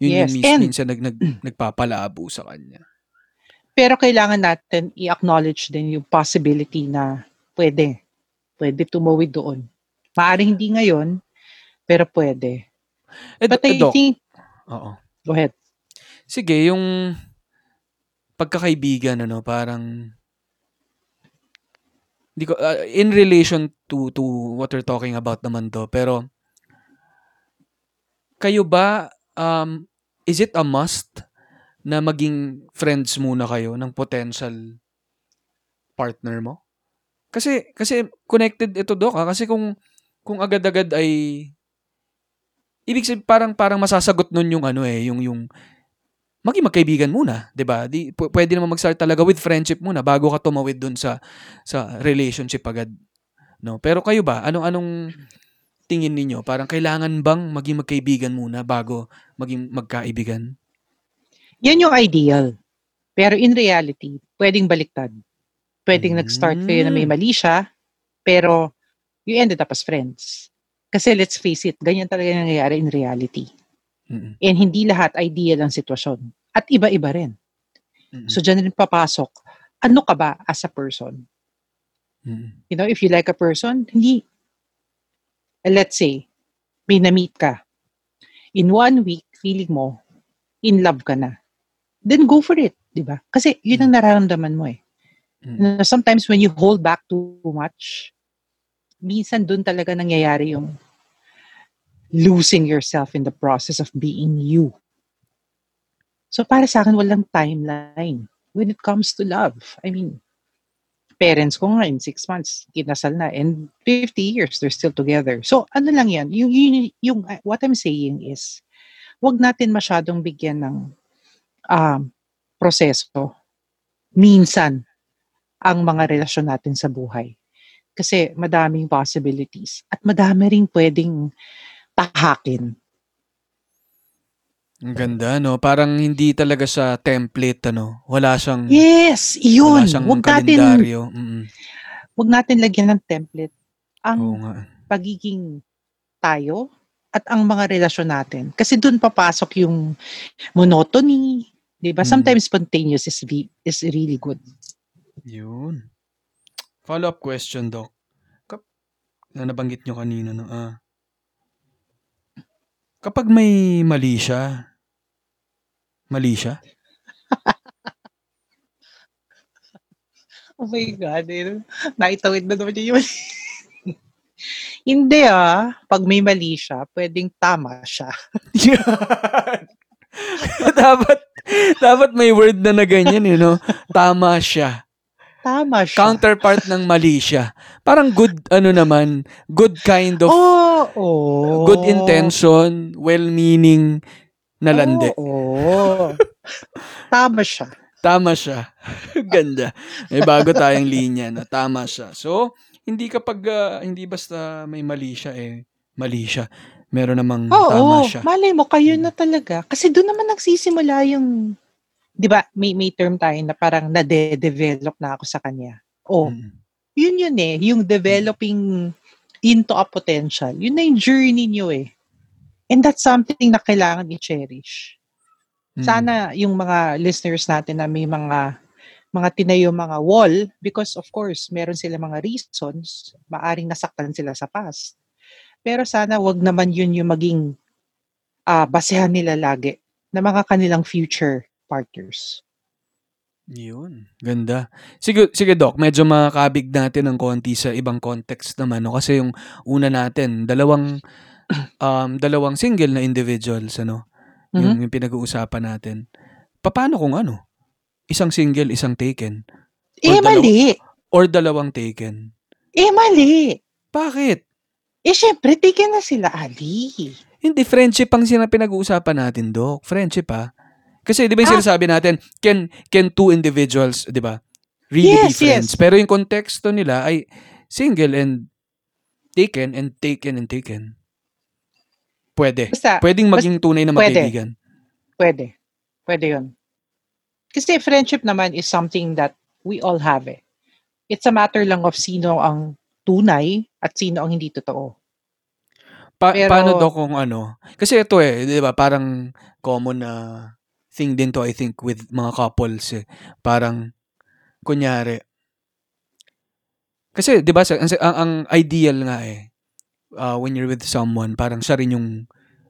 Yun Yes, yung and- minsan nag, nag, nagpapalabo sa kanya. Pero kailangan natin i-acknowledge din yung possibility na pwede. Pwede tumawid doon. Maaring hindi ngayon, pero pwede. Eh, But eh, I Doc, think, oo. go ahead. Sige, yung pagkakaibigan, ano, parang, hindi ko, ah, in relation to, to what we're talking about naman to, pero, kayo ba, um, is it a must na maging friends muna kayo ng potential partner mo? Kasi, kasi connected ito, Doc, ha? Kasi kung, kung agad-agad ay, ibig sabihin, parang, parang masasagot nun yung ano eh, yung, yung, maging magkaibigan muna, 'di ba? Di pwede naman mag-start talaga with friendship muna bago ka tumawid dun sa sa relationship agad. No? Pero kayo ba, anong anong tingin ninyo? Parang kailangan bang maging magkaibigan muna bago maging magkaibigan? Yan yung ideal. Pero in reality, pwedeng baliktad. Pwedeng Mm. nag-start kayo na may mali siya, pero you ended up as friends. Kasi let's face it, ganyan talaga nangyayari in reality. Mm-mm. And hindi lahat ideal ang sitwasyon. At iba-iba rin. Mm-mm. So dyan rin papasok, ano ka ba as a person? Mm-mm. You know, if you like a person, hindi. Let's say, may na-meet ka. In one week, feeling mo, in love ka na. Then go for it, di ba? Kasi yun ang nararamdaman mo eh. Mm. Sometimes when you hold back too much, minsan dun talaga nangyayari yung losing yourself in the process of being you. So para sa akin, walang timeline when it comes to love. I mean, parents ko nga in six months, kinasal na. And 50 years, they're still together. So ano lang yan, yung, yung, yung what I'm saying is, wag natin masyadong bigyan ng um, proseso. Minsan, ang mga relasyon natin sa buhay. Kasi madaming possibilities at madami ring pwedeng tahakin. Ang ganda, no? Parang hindi talaga sa template, ano? Wala siyang, Yes, wala yun. siyang Huwag natin, kalendaryo. Mm-mm. wag natin lagyan ng template. Ang Oo nga. pagiging tayo at ang mga relasyon natin. Kasi doon papasok yung monotony. Di ba? Mm. Sometimes spontaneous is, re- is really good. Yun. Follow-up question, Doc. Kap- na nabanggit nyo kanina, no? Ah. Kapag may mali siya, mali siya? Oh my God. Eh. Naitawid na naman yun. Hindi ah. Pag may mali siya, pwedeng tama siya. Dapat, dapat may word na na ganyan, eh, no? Tama siya. Tama siya. Counterpart ng mali siya. Parang good, ano naman, good kind of, oh, oh. good intention, well-meaning na landi. Oo. Tama siya. Tama siya. Ganda. May bago tayong linya na tama siya. So, hindi kapag, ah, hindi basta may mali siya, eh, mali siya. Meron namang Oo, tama siya. malay mo, kayo na talaga. Kasi doon naman nagsisimula yung, di ba, may, may term tayo na parang nade-develop na ako sa kanya. Oh, Mm. yun yun eh, yung developing into a potential. Yun na yung journey nyo eh. And that's something na kailangan i-cherish. Mm. Sana yung mga listeners natin na may mga mga tinayo mga wall because of course meron sila mga reasons maaring nasaktan sila sa past. Pero sana wag naman yun yung maging ah basehan nila lagi na mga kanilang future partners. Yun. Ganda. Sige, sige Doc, medyo makakabig natin ng konti sa ibang context naman. No? Kasi yung una natin, dalawang um, dalawang single na individuals, ano? Yung, yung pinag-uusapan natin. Paano kung ano? Isang single, isang taken? Eh dalawa- mali. Or dalawang taken? Eh mali. Bakit? Eh syempre tigil na sila Ali. Hindi, friendship ang sina pinag-uusapan natin, Doc. Friendship, ah. Kasi, di ba yung Ah. sinasabi natin, can, can two individuals, di ba, really be Yes, friends? yes. Pero yung konteksto nila ay single and taken and taken and taken. Pwede. Basta Pwedeng maging tunay na pwede. magkaibigan. Pwede. Pwede yun. Kasi friendship naman is something that we all have eh. It's a matter lang of sino ang tunay at sino ang hindi totoo. Pa- Pero- paano daw kung ano? Kasi ito eh, di ba, parang common na thing din to, I think, with mga couples eh. Parang, kunyari, kasi, di ba, ang, ang, ideal nga eh, uh, when you're with someone, parang siya rin yung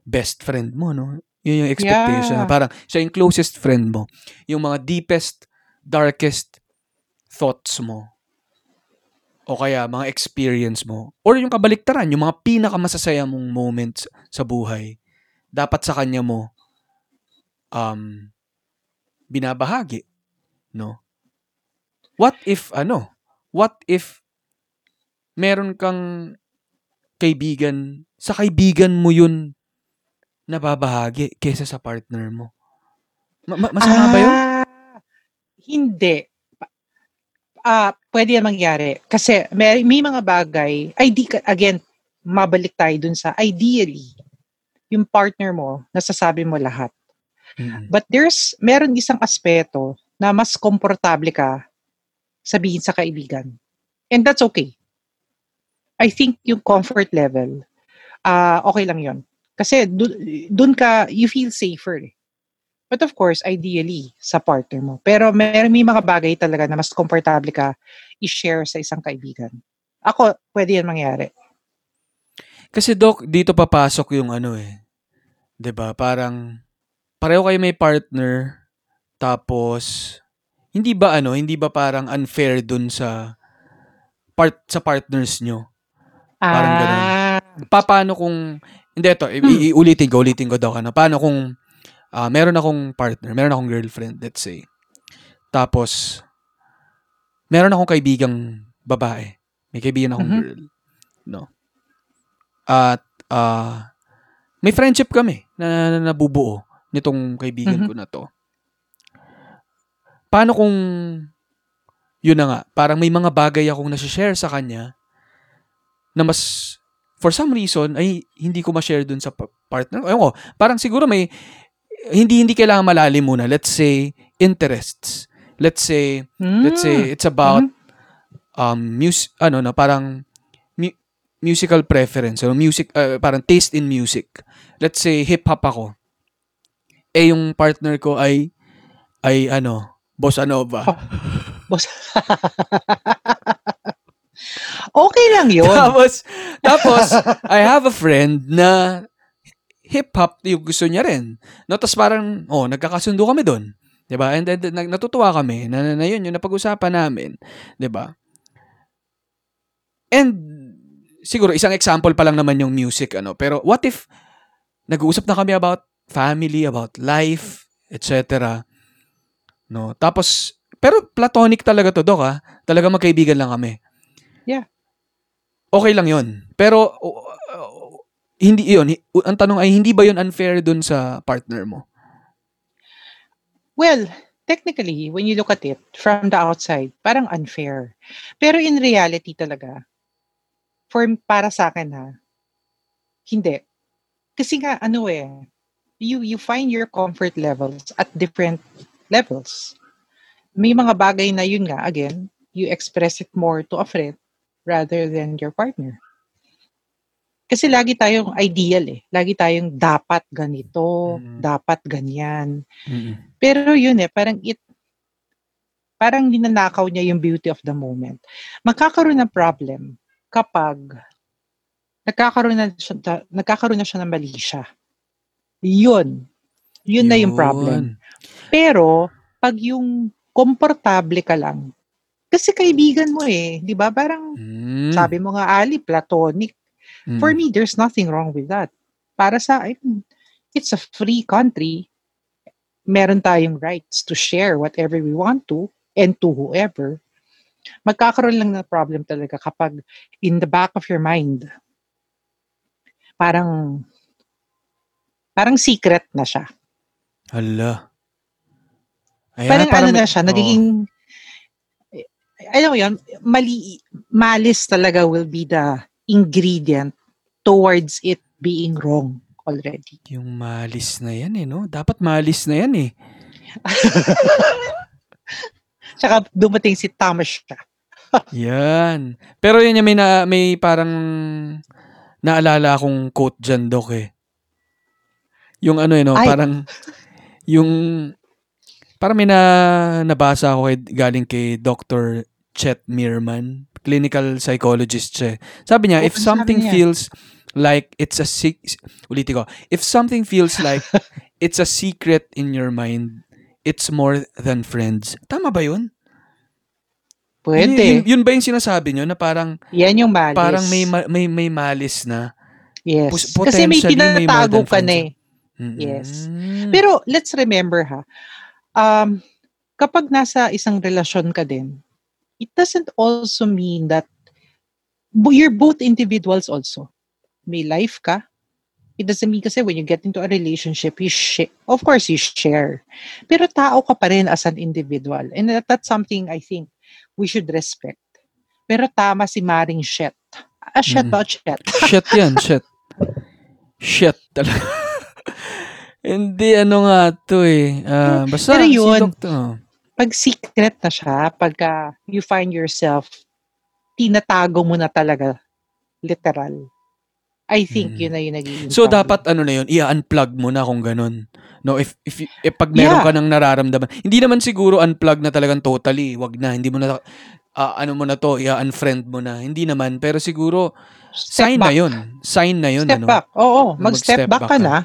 best friend mo, no? Yun yung expectation. Yeah. Parang siya yung closest friend mo. Yung mga deepest, darkest thoughts mo. O kaya mga experience mo. Or yung kabaliktaran, yung mga pinakamasasaya mong moments sa buhay. Dapat sa kanya mo um, binabahagi. No? What if, ano? What if meron kang kaibigan, sa kaibigan mo yun nababahagi kesa sa partner mo? Ma- ma- masama ba yun? Ah, Hindi. Ah, pwede yan mangyari. Kasi may, may mga bagay, ay di again, mabalik tayo dun sa ideally, yung partner mo, nasasabi mo lahat. Mm-mm. But there's, meron isang aspeto na mas komportable ka sabihin sa kaibigan. And that's okay. I think yung comfort level, ah okay lang yon Kasi dun ka, you feel safer. eh. But of course, ideally, sa partner mo. Pero may, may mga bagay talaga na mas komportable ka i-share sa isang kaibigan. Ako, pwede yan mangyari. Kasi Doc, dito papasok yung ano eh. 'Di ba Parang pareho kayo may partner tapos hindi ba ano, hindi ba parang unfair dun sa part sa partners nyo? Parang ganun. Ah, Pa, paano kung hindi ito, Hmm. iulitin ko, ulitin ko daw ano. Paano kung ah, meron akong partner, meron akong girlfriend, let's say. Tapos meron akong kaibigang babae. May kaibigan akong Mhm. girl. No. At ah, may friendship kami na, na nabubuo nitong kaibigan Mhm. ko na to. Paano kung yun na nga, parang may mga bagay akong nasi-share sa kanya na mas for some reason ay hindi ko ma-share dun sa pa- partner. Ayun ko, parang siguro may hindi hindi kailangan malalim muna. Let's say interests. Let's say let's say it's about um mus ano na parang mu- musical preference or music uh, parang taste in music. Let's say hip hop ako. Eh yung partner ko ay ay ano, bossa nova. boss. okay lang yun. Tapos, tapos, I have a friend na hip-hop yung gusto niya rin. No, tapos parang, oh, nagkakasundo kami doon. 'Di ba? And then, natutuwa kami na, na, na yun, yung napag-usapan namin. 'Di ba? And, siguro, isang example pa lang naman yung music, ano. Pero, what if, nag-uusap na kami about family, about life, etc. No? Tapos, pero platonic talaga to, Dok, ha? Talaga magkaibigan lang kami. Yeah. Okay lang yon Pero, uh, uh, hindi. Hi- Ang tanong ay, hindi ba yun unfair dun sa partner mo? Well, technically, when you look at it from the outside, parang unfair. Pero in reality talaga, for para sa akin ha, hindi. Kasi nga ano eh, you you find your comfort levels at different levels. May mga bagay na yun nga, again, you express it more to a friend rather than your partner. Kasi lagi tayong ideal eh. Lagi tayong dapat ganito, Mm. dapat ganyan. Pero yun eh, parang it, parang ninanakaw niya yung beauty of the moment. Magkakaroon ng problem kapag nagkakaroon na siya, nagkakaroon na siya ng mali siya. Yun. Yun na yung problem. Pero, pag yung komportable ka lang, kasi kaibigan mo eh, di ba? Parang, Mm. sabi mo nga, Ali, platonic. Mm. For me, there's nothing wrong with that. Para sa akin, it's a free country. Meron tayong rights to share whatever we want to and to whoever. Magkakaroon lang ng problem talaga kapag in the back of your mind, parang parang secret na siya. Hala. Ayan, parang, ano may- na siya, oo. nagiging alam mo yun, mali, malis talaga will be the ingredient towards it being wrong already. Yung malis na yan eh, no? Dapat malis na yan eh. Tsaka dumating si Thomas siya. Yan. Pero yun yung may, na, may parang naalala akong quote dyan, Dok eh. Yung ano eh, no? Ay. Parang, yung, parang may na, nabasa ako kay, galing kay Dr. Chet Meerman, clinical psychologist siya. Sabi niya, Oh, if something niya? feels like it's a sick, ulitin ko, if something feels like it's a secret in your mind, it's more than friends. Tama ba yun? Pwede. Yun, yun, yun ba yung sinasabi nyo na parang Yan yung malis. parang may ma- may may malis na? Yes. pos- Kasi may tinatago ka na eh. Mm-mm. Yes. Pero let's remember ha, um, kapag nasa isang relasyon ka din, it doesn't also mean that you're both individuals also. May life ka. It doesn't mean kasi when you get into a relationship, you share. Of course, you share. Pero tao ka pa rin as an individual. And that, that's something I think we should respect. Pero tama si Maring Shet. Ah, Shet Mm. ba? Shet. shit yan, shit. Shit talaga. Hindi ano nga to eh. Ah, basta Pero yun, to. pag secret na siya, pagka you find yourself, tinatago mo na talaga, literal. I think Mm. yun na yung nagiging So dapat ano na yun, i-unplug mo na kung ganun. No, if if, if pag meron Yeah. ka nang nararamdaman. Hindi naman siguro unplug na talagang totally, wag na. Hindi mo na ah, ano mo na to, i-unfriend mo na. Hindi naman, pero siguro Step sign back. na yun. Sign na yun Step ano. back. Oo, Na mag-step mag-step back back ka ka. na.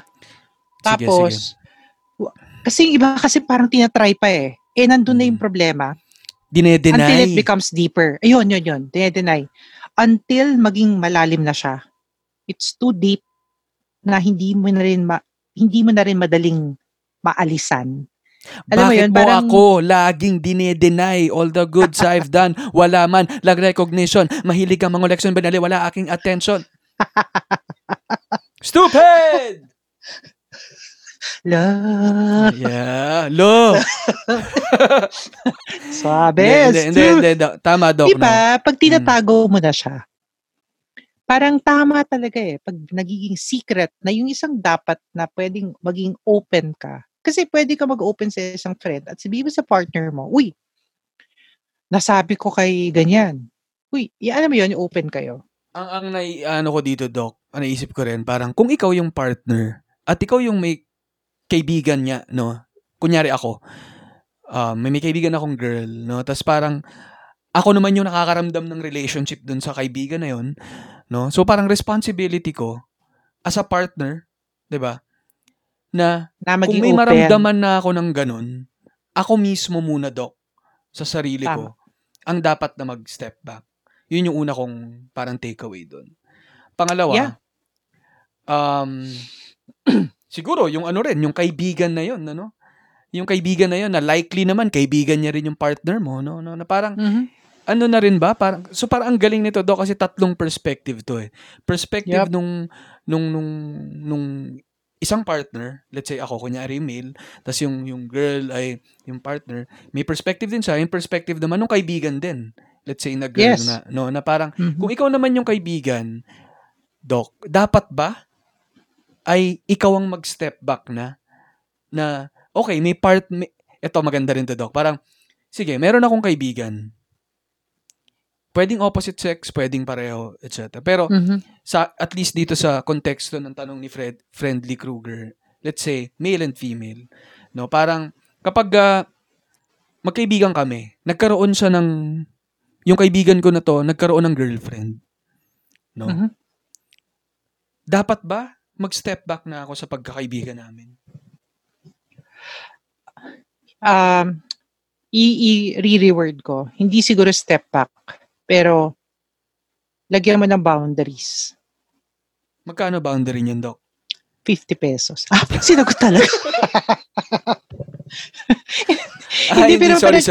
Sige, Tapos, sige. wa- kasi iba kasi parang tinatry pa eh. Eh, nandun na yung Mm. problema. Dinedenay. Until it becomes deeper. Ayun, yun, yun. Dinedeny. Until maging malalim na siya. It's too deep na hindi mo na rin ma- hindi mo na rin madaling maalisan. Alam mo Bakit yun, mo parang- ako laging dinedenay all the goods I've done? Wala man, lang recognition. Mahilig kang mga leksyon, banali, wala aking attention. Stupid! La, Yeah, lo. sabi. Hindi, hindi, hindi, hindi, Tama, Doc. Di No? Pag tinatago mo na siya, parang tama talaga eh. Pag nagiging secret na yung isang dapat na pwedeng maging open ka. Kasi pwede ka mag-open sa isang friend at sabihin mo sa partner mo, uy, nasabi ko kay ganyan. Uy, i-ano mo yun, open kayo. Ang, ang nai, ano ko dito, Doc, ang naisip ko rin, parang kung ikaw yung partner at ikaw yung may kaibigan niya, no? Kunyari ako, um, may, may kaibigan akong girl, no? Tapos parang, ako naman yung nakakaramdam ng relationship dun sa kaibigan na yun, no? So parang responsibility ko as a partner, 'di ba? Na Na kung may open. maramdaman na ako ng ganun, ako mismo muna, Doc, sa sarili ko, ang dapat na mag-step back. Yun yung una kong parang takeaway doon. Pangalawa, Yeah. um, siguro, yung ano rin, yung kaibigan na yun, ano? yung kaibigan na yun, na likely naman, kaibigan niya rin yung partner mo, no? no na parang, Mhm. ano na rin ba? Parang, so parang ang galing nito do kasi tatlong perspective to eh. Perspective Yup. nung, nung, nung, nung isang partner, let's say ako, kunyari male, tas yung, yung girl ay yung partner, may perspective din siya, yung perspective naman nung kaibigan din. Let's say na girl Yes. na, no, na parang, Mhm. kung ikaw naman yung kaibigan, Doc, dapat ba ay ikaw ang mag-step back na na okay, may part may, ito maganda rin to, Doc. Parang sige, meron akong kaibigan. Pwedeng opposite sex, pwedeng pareho, etc. Pero Mhm. sa at least dito sa konteksto ng tanong ni Fred Friendly Kruger, let's say male and female, no? Parang kapag ah, magkaibigan kami, nagkaroon siya ng yung kaibigan ko na to, nagkaroon ng girlfriend. No? Mhm. Dapat ba mag-step back na ako sa pagkakaibigan namin? um, i- i-reword ko. Hindi siguro step back, pero lagyan mo ng boundaries. Magkano boundary niyan, Doc? 50 pesos. Ah, sinagot talaga. Ah, Hindi, pero sorry.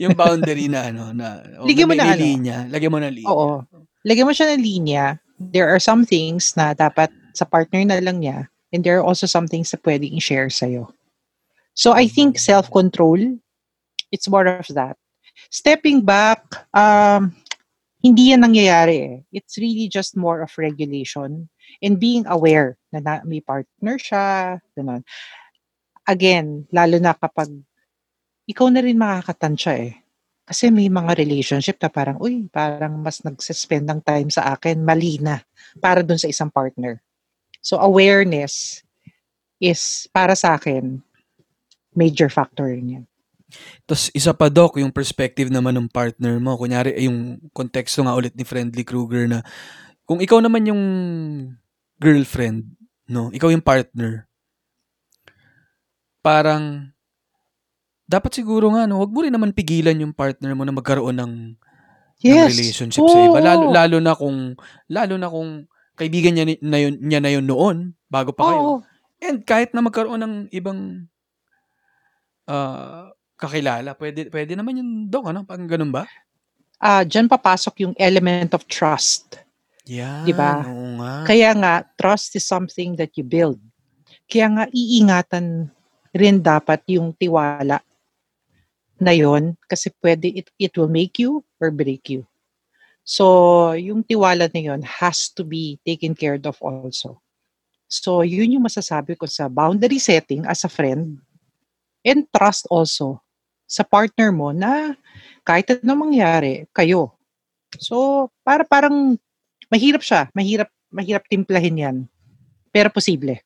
Yung boundary na ano, na oh, Lagyan mo na ano. linya. Lagyan mo na linya. Oo. Lagyan mo siya ng linya. There are some things na dapat sa partner na lang niya and there are also some things na pwedeng i-share sa'yo. So I think self-control, it's more of that. Stepping back, um, hindi yan nangyayari eh. It's really just more of regulation and being aware na, na may partner siya, ganun. Again, lalo na kapag ikaw na rin makakatansya eh. Kasi may mga relationship na parang, uy, parang mas nagsuspend ng time sa akin, mali na, para dun sa isang partner. So awareness is, para sa akin, major factor rin yan. Tapos isa pa, Doc, yung perspective naman ng partner mo. Kunyari, eh, yung konteksto nga ulit ni Friendly Kruger na kung ikaw naman yung girlfriend, no? Ikaw yung partner. Parang dapat siguro nga no, wag mo rin naman pigilan yung partner mo na magkaroon ng, ng relationship sa iba. Lalo, Oo. lalo na kung lalo na kung kaibigan niya ni- na yun, niya na yun noon bago pa kayo. Oo. And kahit na magkaroon ng ibang ah, kakilala, pwede pwede naman yung dong ano, pang ganun ba? Ah, dyan papasok yung element of trust. Yeah, Di ba? Oo nga. Kaya nga, trust is something that you build. Kaya nga, iingatan rin dapat yung tiwala na yon kasi pwede, it, it will make you or break you. So, yung tiwala na yon has to be taken care of also. So, yun yung masasabi ko sa boundary setting as a friend and trust also sa partner mo na kahit ano mangyari, kayo. So, para parang mahirap siya. Mahirap, mahirap timplahin yan. Pero posible.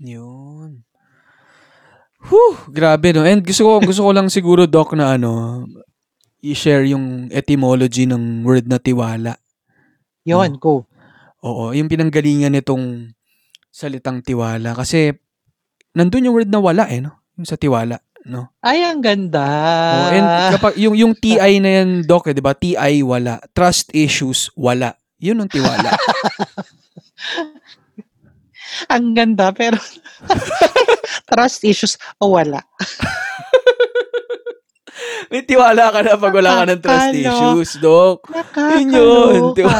Yun. Whew, grabe no. And gusto ko gusto ko lang siguro doc na ano i-share yung etymology ng word na tiwala. Yon, go. Oo, yung pinanggalingan nitong salitang tiwala kasi nandun yung word na wala eh no. Yung sa tiwala, no. Ay, ang ganda. Oo, and kapag yung yung TI na yan doc, eh, 'di ba? TI wala. Trust issues wala. Yun ang tiwala. ang ganda, pero trust issues o wala. May tiwala ka na pag wala ka ng trust Nakakalo. issues, doc. Yun yun, Nakakaloka.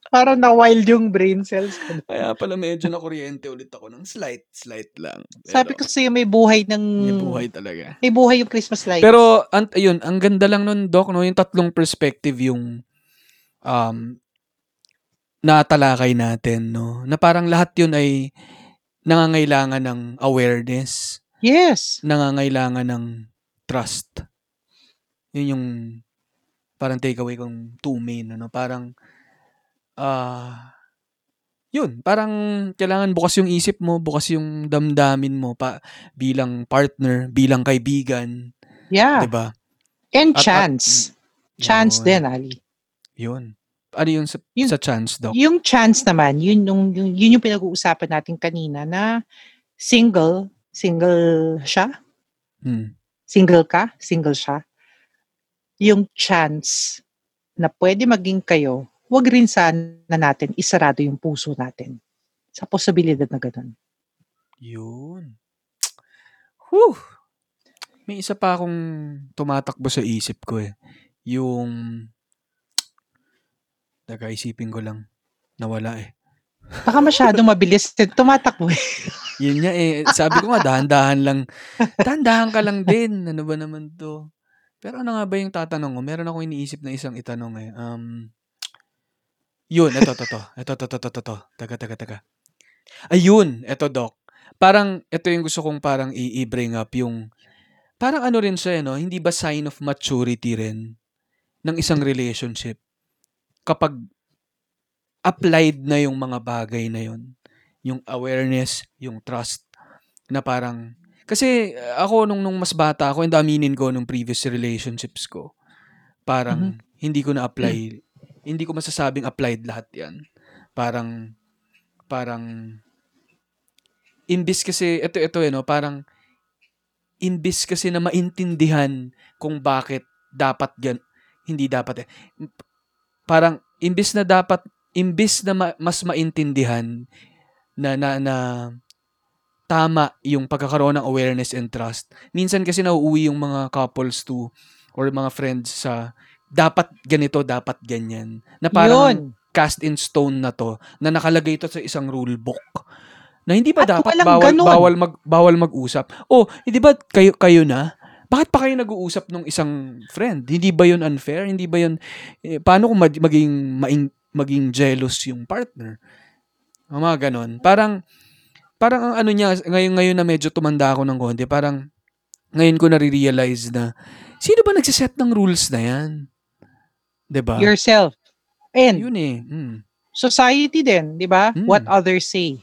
Parang na-wild yung brain cells ko. Kaya pala medyo na kuryente ulit ako ng slight, slight lang. Pero, Sabi ko sa'yo, may buhay ng... may buhay talaga. May buhay yung Christmas lights. Pero, an- ayun, ang ganda lang nun, Doc, no, yung tatlong perspective yung um, natalakay natin, no? Na parang lahat yun ay nangangailangan ng awareness, yes. nangangailangan ng trust. Yun yung parang takeaway kong two main, ano? Parang, ah, yun, parang kailangan bukas yung isip mo, bukas yung damdamin mo pa bilang partner, bilang kaibigan, Yeah. 'di ba? And At- at- chance. chance Yun. din, Ali. Yun. Ano yun sa, Yun- sa chance, Doc? Yung chance naman, yun yung, yung, yun yung pinag-uusapan natin kanina na single, single siya, Hmm. single ka, single siya. Yung chance na pwede maging kayo, wag rin sana natin isarado yung puso natin sa posibilidad na ganun. Yun. Whew! May isa pa akong tumatakbo sa isip ko eh. Yung... Teka, isipin ko lang. Nawala eh. Baka masyadong mabilis. Tumatakbo eh. Yun nga eh. Sabi ko nga, dahan-dahan lang. Dahan-dahan ka lang din. Ano ba naman to? Pero ano nga ba yung tatanong ko? Meron akong iniisip na isang itanong eh. Um, yun, eto, to, to. Eto, to, to, to, to, to. Taga, taga, taga. Ayun, eto, Doc. Parang, ito yung gusto kong parang i-bring up yung, parang ano rin siya, eh, no? Hindi ba sign of maturity rin ng isang relationship kapag applied na yung mga bagay na yun? Yung awareness, yung trust, na parang, kasi uh, ako nung, nung mas bata ako, and aminin ko nung previous relationships ko, parang hindi ko na-apply, hindi ko masasabing applied lahat yan. Parang, parang, imbis kasi, ito, ito, eh, no, parang, imbis kasi na maintindihan kung bakit dapat gan, hindi dapat eh. Parang, imbis na dapat, imbis na ma- mas maintindihan na, na, na, tama yung pagkakaroon ng awareness and trust. Minsan kasi nauuwi yung mga couples to or mga friends sa dapat ganito, dapat ganyan. Na parang Yun. cast in stone na to, na nakalagay ito sa isang rule book. Na hindi ba At dapat walang bawal ganun. bawal mag bawal mag-usap? Oh, hindi ba kayo kayo na? Bakit pa kayo nag-uusap nung isang friend? Hindi ba 'yun unfair? Hindi ba 'yun eh, paano kung mag- maging maing, maging jealous yung partner? Ang Mga ganon. Parang parang ang ano niya ngayon ngayon na medyo tumanda ako ng konti, parang ngayon ko na-realize na sino ba nagsiset ng rules na 'yan? 'Di ba? Yourself. And Yun eh. Mm. society din, di ba? Mm. What others say.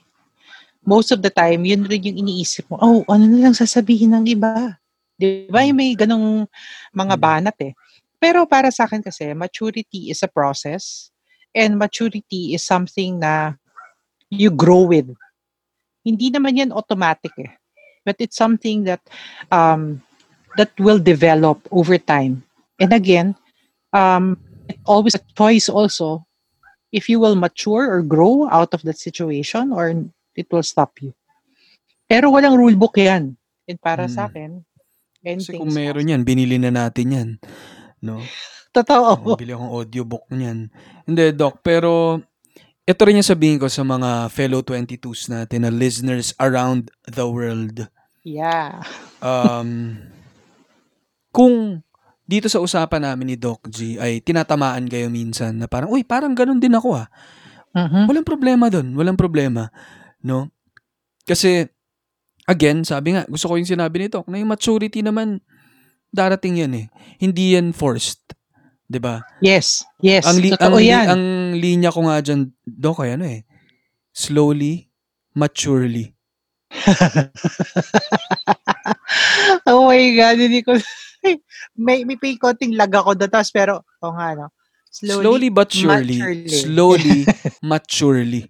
Most of the time, yun rin yung iniisip mo, oh, ano na lang sasabihin ng iba? Di ba? Yung may ganong mga Mm. banat eh. Pero para sa akin kasi, maturity is a process and maturity is something na you grow with. Hindi naman yan automatic eh. But it's something that um, that will develop over time. And again, um, it's always a choice also if you will mature or grow out of that situation or it will stop you. Pero walang rule book yan. And para Mm. sa akin, Kasi kung is meron yan, binili na natin yan. No? Totoo. Oh, bili akong audiobook niyan. Hindi, Doc. Pero, ito rin yung sabihin ko sa mga fellow 22s natin na listeners around the world. Yeah. Um, kung dito sa usapan namin ni Doc G ay tinatamaan kayo minsan na parang, uy, parang ganun din ako ah. Mhm. Walang problema doon. Walang problema. No? Kasi, again, sabi nga, gusto ko yung sinabi ni Doc, na yung maturity naman, darating yan eh. Hindi yan forced. 'Di ba? Yes. Yes. ang, li- ang, Totoo yan. ang linya ko nga dyan, Doc, ay ano eh, slowly, maturely. oh my God. Hindi ko... may, may, may konting lag ako. Tapos pero, oh nga no. Slowly, Slowly. but surely. maturely. Slowly, maturely.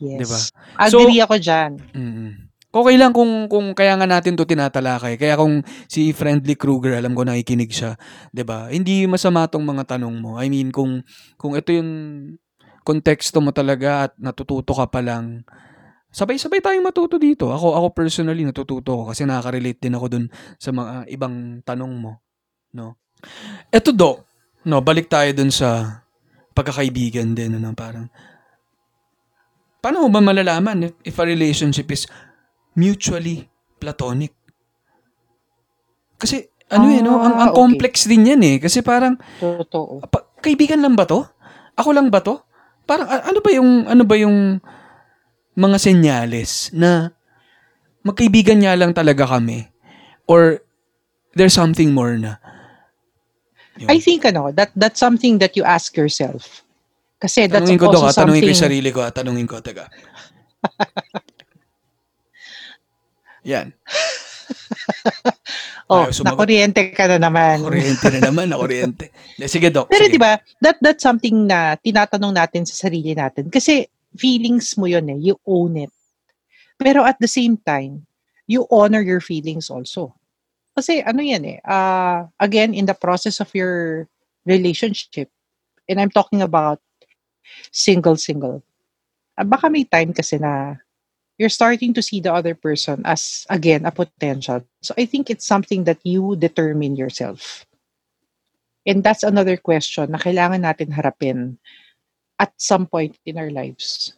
yes. Diba? Agree ako dyan. Mm. Okay lang kung kung kaya nga natin 'to tinatalakay. Kaya kung si Friendly Kruger, alam ko nakikinig siya, 'di ba? Hindi masama tong mga tanong mo. I mean, kung kung ito yung konteksto mo talaga at natututo ka pa lang, sabay-sabay tayong matuto dito. Ako ako personally natututo ko kasi nakaka-relate din ako dun sa mga ibang tanong mo, no? Eto do, no, balik tayo dun sa pagkakaibigan din ano, parang Paano mo ba malalaman if a relationship is mutually platonic? Kasi ano eh, no? Ang, ang Ah, okay. complex din yan eh. Kasi parang, Totoo. pa- kaibigan lang ba to? Ako lang ba to? Parang a- ano ba yung, ano ba yung mga senyales na magkaibigan niya lang talaga kami? Or there's something more na? Yun. I think ano, that that's something that you ask yourself. Kasi that's tanungin ko also to, ha? tanungin ko something yung sarili ko, tanungin ko, taga. Yan. Oh, Ayaw sumagot. nakuryente ka na naman. Kuryente na naman, na kuryente. Hindi, Sige, Doc. Pero sige. 'di ba, that that's something na tinatanong natin sa sarili natin kasi feelings mo 'yon eh, you own it. Pero at the same time, you honor your feelings also. Kasi ano 'yan eh, uh, again in the process of your relationship, and I'm talking about single single. ah, baka may time kasi na you're starting to see the other person as again a potential. So I think it's something that you determine yourself. And that's another question na kailangan natin harapin at some point in our lives.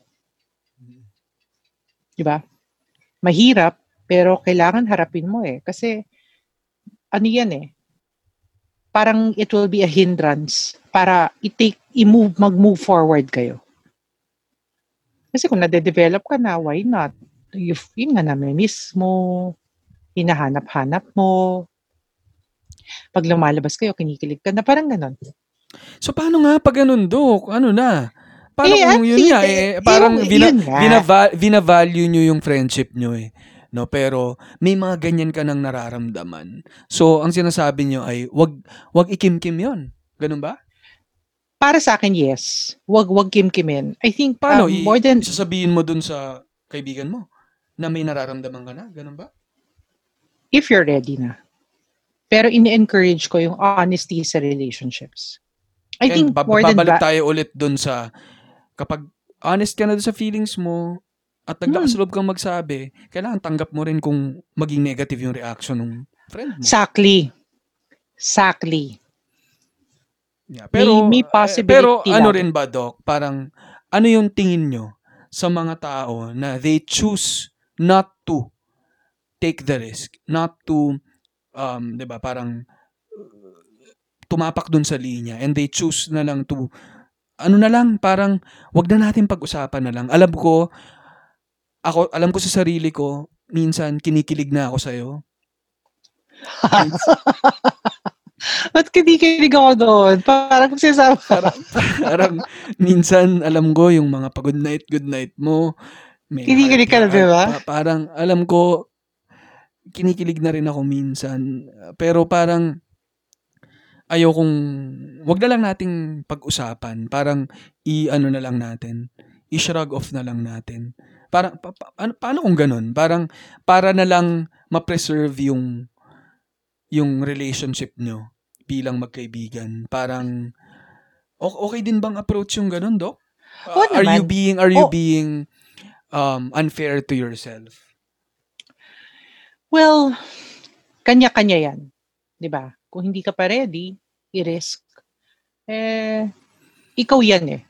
Di ba? Mahirap, pero kailangan harapin mo eh. Kasi, ano yan eh, parang it will be a hindrance para i-take, i-move, mag-move forward kayo. Kasi kung nade-develop ka na, why not? You, yun nga nami-miss mo, hinahanap-hanap mo, pag lumalabas kayo, kinikilig ka na, parang ganon. So paano nga pag ganun, Dok? Ano na? Paano Eh, kung yun nga, eh, eh, parang yun- vina, yun vinava- vinavalue nyo yung friendship nyo eh. No, pero may mga ganyan ka nang nararamdaman. So, ang sinasabi nyo ay, wag, wag ikimkim yon Ganun ba? Para sa akin, yes. Wag, wag kim-kimin. I think Paano? um, I- more than, Sasabihin mo dun sa kaibigan mo na may nararamdaman ka na? Ganun ba? if you're ready na. Pero ini-encourage ko yung honesty sa relationships. I And think bab- more than that, tayo ulit dun sa kapag honest ka na dun sa feelings mo at Hmm. nagkakasloob kang magsabi, kailangan tanggap mo rin kung maging negative yung reaction ng friend mo. exactly. Exactly. Yeah, pero may eh, possibility pero ano lang. rin ba doc, parang ano yung tingin nyo sa mga tao na they choose not to take the risk, not to um 'di ba, parang uh, tumapak dun sa linya and they choose na lang to ano na lang, parang wag na natin pag-usapan na lang. Alam ko ako alam ko sa sarili ko, minsan kinikilig na ako sa Ba't kinikilig ako doon? Parang kung sinasabi, parang, parang minsan alam ko yung mga pag good night, good night mo. Kinikilig ka na, di ba? pa- parang alam ko, kinikilig na rin ako minsan. Pero parang ayokong, wag na lang nating pag-usapan. Parang i-ano na lang natin. I-shrug off na lang natin. Parang, pa, pa- ano, paano kung ganun? Parang, para na lang ma-preserve yung yung relationship nyo bilang magkaibigan. Parang, okay din bang approach yung ganun, Dok? Uh, are you naman. being, are you Oo. being um, unfair to yourself? well, kanya-kanya yan. 'Di ba? Kung hindi ka pa ready, i-risk. Eh, ikaw yan eh.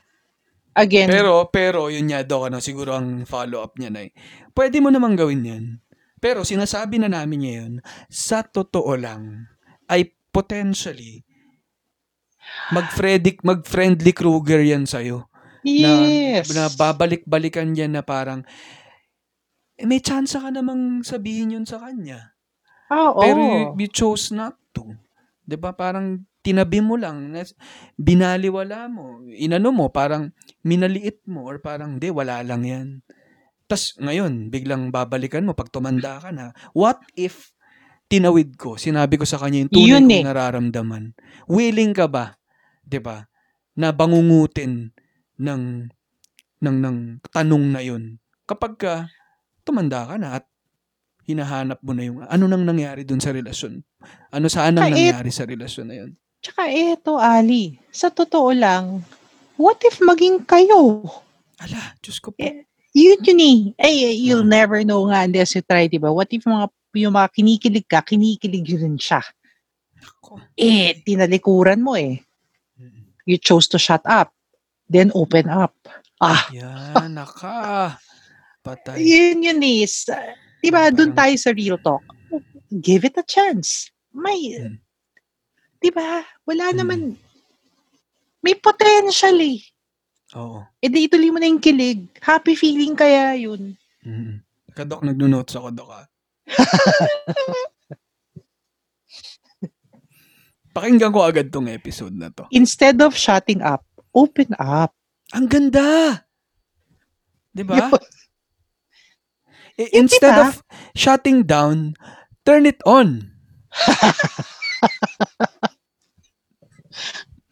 Again, Pero, pero, yun nga, Dok, ano, siguro ang follow-up niya na pwede mo namang gawin yan. Pero sinasabi na namin ngayon, sa totoo lang, ay potentially, mag-Freddy, mag-friendly Krueger yan sa'yo. yes. Na, na babalik-balikan yan na parang, eh, may chance ka namang sabihin yun sa kanya. Oo. Pero you, you chose not to. ba Parang tinabi mo lang, binaliwala mo, inano mo, parang minaliit mo, or parang, di, wala lang yan. Tapos ngayon, biglang babalikan mo pag tumanda ka na. What if tinawid ko, sinabi ko sa kanya yung tunay Yun kong eh. nararamdaman. Willing ka ba, 'di ba, na bangungutin ng ng ng tanong na yun kapag ka tumanda ka na at hinahanap mo na yung ano nang nangyari dun sa relasyon. Ano saan nang nangyari sa relasyon na yun? Tsaka eto, Ali, sa totoo lang, what if maging kayo? Ala, Diyos ko po. Eh, Yun yun eh. Ay, eh, you'll Hmm. never know nga unless you try, di ba? What if mga, yung mga kinikilig ka, kinikilig yun rin siya. Eh, tinalikuran mo eh. You chose to shut up. Then open up. Ah, Yan, naka. Patay. yun yun eh. Di ba, Parang- dun tayo sa real talk. Give it a chance. May, Hmm. di ba, wala Hmm. naman, may potential eh. Oo. E di ituloy mo na yung kilig. Happy feeling kaya yun. Mm. Kadok, nagno-notes ako, Dok, ah. Pakinggan ko agad tong episode na to. Instead of shutting up, open up. Ang ganda! Di ba? Yun. I- Yun, Instead diba? of shutting down, turn it on.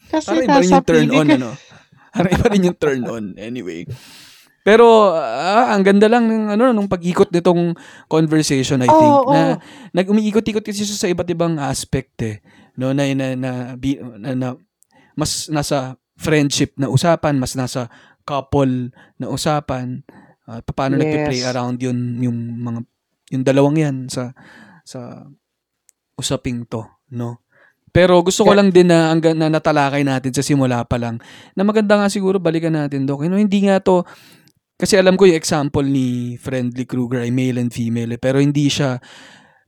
Kasi Parang iba rin nasa yung turn on, ka- ano? Parang iba rin yung turn on, anyway. Pero, ah, ang ganda lang ng, ano, nung pag-ikot nitong conversation, I think, oo. na nag-umiikot-ikot kasi siya sa iba't ibang aspect, eh. No, na, na, na, bi- na, na mas nasa friendship na usapan, mas nasa couple na usapan, At paano Yes. nagpe-play around yun yung mga yung dalawang yan sa sa usaping to, no? Pero gusto ko lang din na, ang, na natalakay natin sa simula pa lang na maganda nga siguro balikan natin, Dok. You know, hindi nga to kasi alam ko yung example ni Friendly Krueger ay male and female eh, pero hindi siya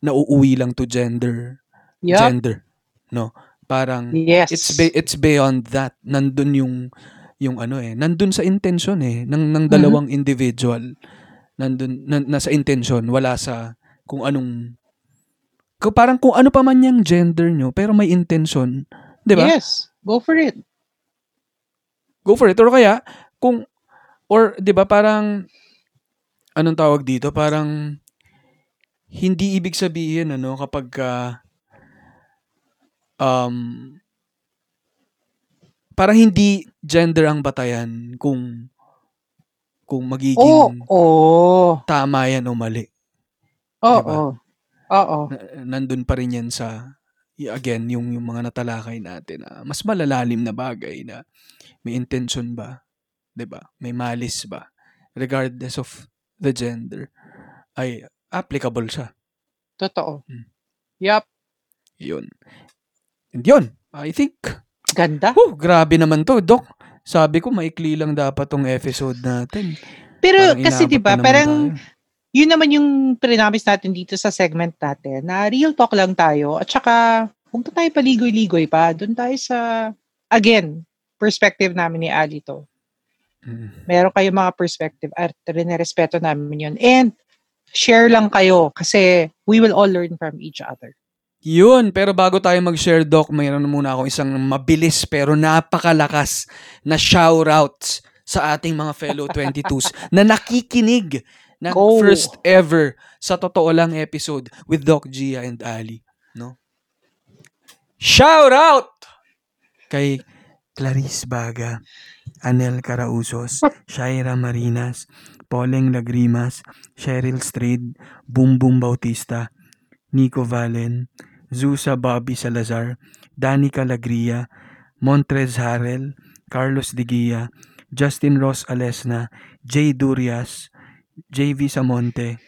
nauuwi lang to gender Yup. gender no parang Yes. it's be- it's beyond that nandun yung yung ano eh nandun sa intention eh ng ng dalawang individual nandun na, nasa intention wala sa kung anong parang kung ano pa man yung gender nyo pero may intention 'di ba Yes. Go for it. go for it or kaya kung or 'di ba parang anong tawag dito parang hindi ibig sabihin ano kapag ka, um parang hindi gender ang batayan kung kung magiging Oo. Oh, tama yan o mali. Oo. Diba? Oo. Na- nandun pa rin yan sa again yung yung mga natalakay natin na mas malalalim na bagay na may intention ba 'di ba may malis ba regardless of the gender ay applicable siya Totoo. Hmm. Yup. yun and yun I think Ganda. oh grabe naman to doc sabi ko maikli lang dapat tong episode natin Pero Parang kasi 'di ba, parang tayo. Yun naman yung prinamis natin dito sa segment natin na real talk lang tayo at saka huwag na tayo paligoy-ligoy pa. Doon tayo sa, again, perspective namin ni Ali to. Mm. Meron kayong mga perspective at rinerespeto namin yun. And share lang kayo kasi we will all learn from each other. Yun, pero bago tayo mag-share, Doc, mayroon muna akong isang mabilis pero napakalakas na shoutouts sa ating mga fellow 22s na nakikinig ng Go. first ever sa totoo lang episode with Doc Gia and Ali. No? Shout out kay Clarice Baga, Anel Carausos, Shaira Marinas, Poleng Lagrimas, Cheryl Strayed, Bumbum Bautista, Nico Valen, Zusa Bobby Salazar, Danica Lagria, Montrez Harel, Carlos Digia, Justin Ross Alesna, Jay Durias, JV Samonte,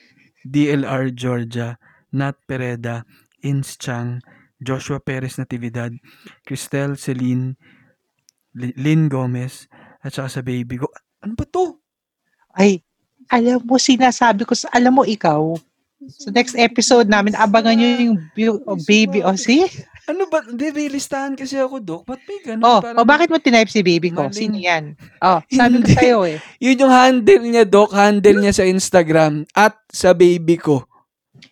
DLR Georgia, Nat Pereda, Ins Chang, Joshua Perez Natividad, Cristel Celine, Li- Lynn Gomez, at saka sa baby ko. Ano ba to? Ay, alam mo, sinasabi ko, alam mo ikaw, sa next episode namin, abangan nyo yung oh, baby. O, oh, see? Ano ba? Hindi, may listahan kasi ako, Dok. Ba't may ganun? Oh, Parang- oh, bakit mo tinype si baby ko? Maling- Sino yan? Oh, sabi ko sa'yo eh. Yun yung handle niya, Doc. Handle niya sa Instagram at sa baby ko.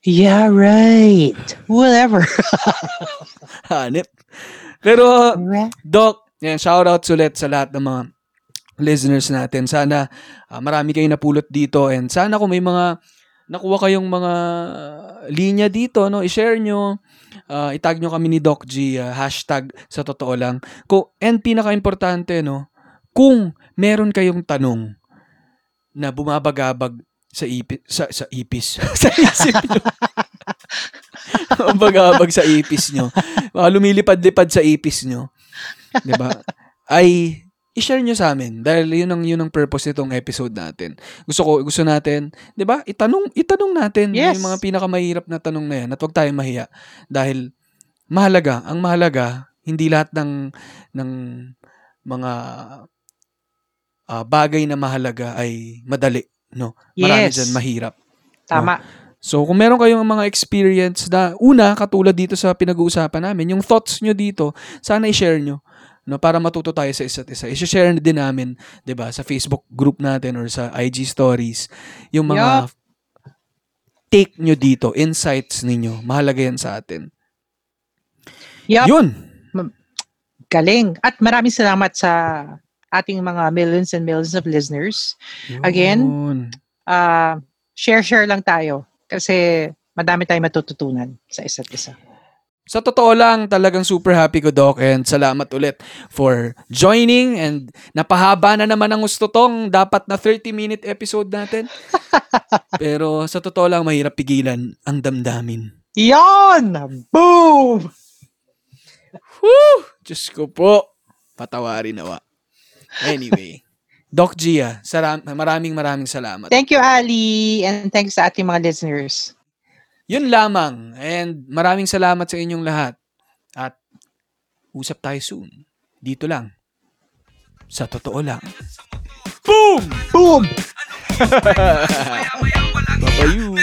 Yeah, right. Whatever. Hanip. Pero. Doc, yan, shoutouts ulit sa lahat ng mga listeners natin. Sana ah, marami kayong napulot dito and sana kung may mga nakuha kayong mga linya dito, no, i-share nyo, ah, itag nyo kami ni Doc G, ah, hashtag sa totoo lang. Kung, and pinaka-importante, no, kung meron kayong tanong na bumabagabag sa ipis, sa, sa ipis, sa isip nyo. Bumabagabag sa ipis nyo. Mga lumilipad-lipad sa ipis nyo. ba? Ay i-share nyo sa amin dahil yun ang yun ang purpose nitong episode natin. Gusto ko gusto natin, 'di ba? Itanong itanong natin Yes. yung mga pinakamahirap na tanong na yan at huwag tayong mahiya dahil mahalaga, ang mahalaga hindi lahat ng ng mga ah, bagay na mahalaga ay madali, no? Marami Yes. diyan mahirap. Tama. So, kung meron kayong mga experience na, una, katulad dito sa pinag-uusapan namin, yung thoughts nyo dito, sana i-share nyo. No, para matuto tayo sa isa't isa. I-share din namin, 'di ba, sa Facebook group natin or sa IG stories, yung mga Yup. take nyo dito, insights ninyo. Mahalaga yan sa atin. Yup. Yun. Galing. At maraming salamat sa ating mga millions and millions of listeners. Again? Yun. Ah, share-share lang tayo kasi madami tayong matututunan sa isa't isa. Sa totoo lang, talagang super happy ko, Doc. And salamat ulit for joining. And napahaba na naman ang gusto tong dapat na 30-minute episode natin. Pero sa totoo lang, mahirap pigilan ang damdamin. Yon! Boom! Whew! Diyos ko po. Patawarin nawa. Anyway. Doc Gia, saram- maraming maraming salamat. Thank you, Ali. And thanks sa ating mga listeners. Yun lamang. And maraming salamat sa inyong lahat. At usap tayo soon. Dito lang. Sa totoo lang. Boom! Boom! Bye-bye you.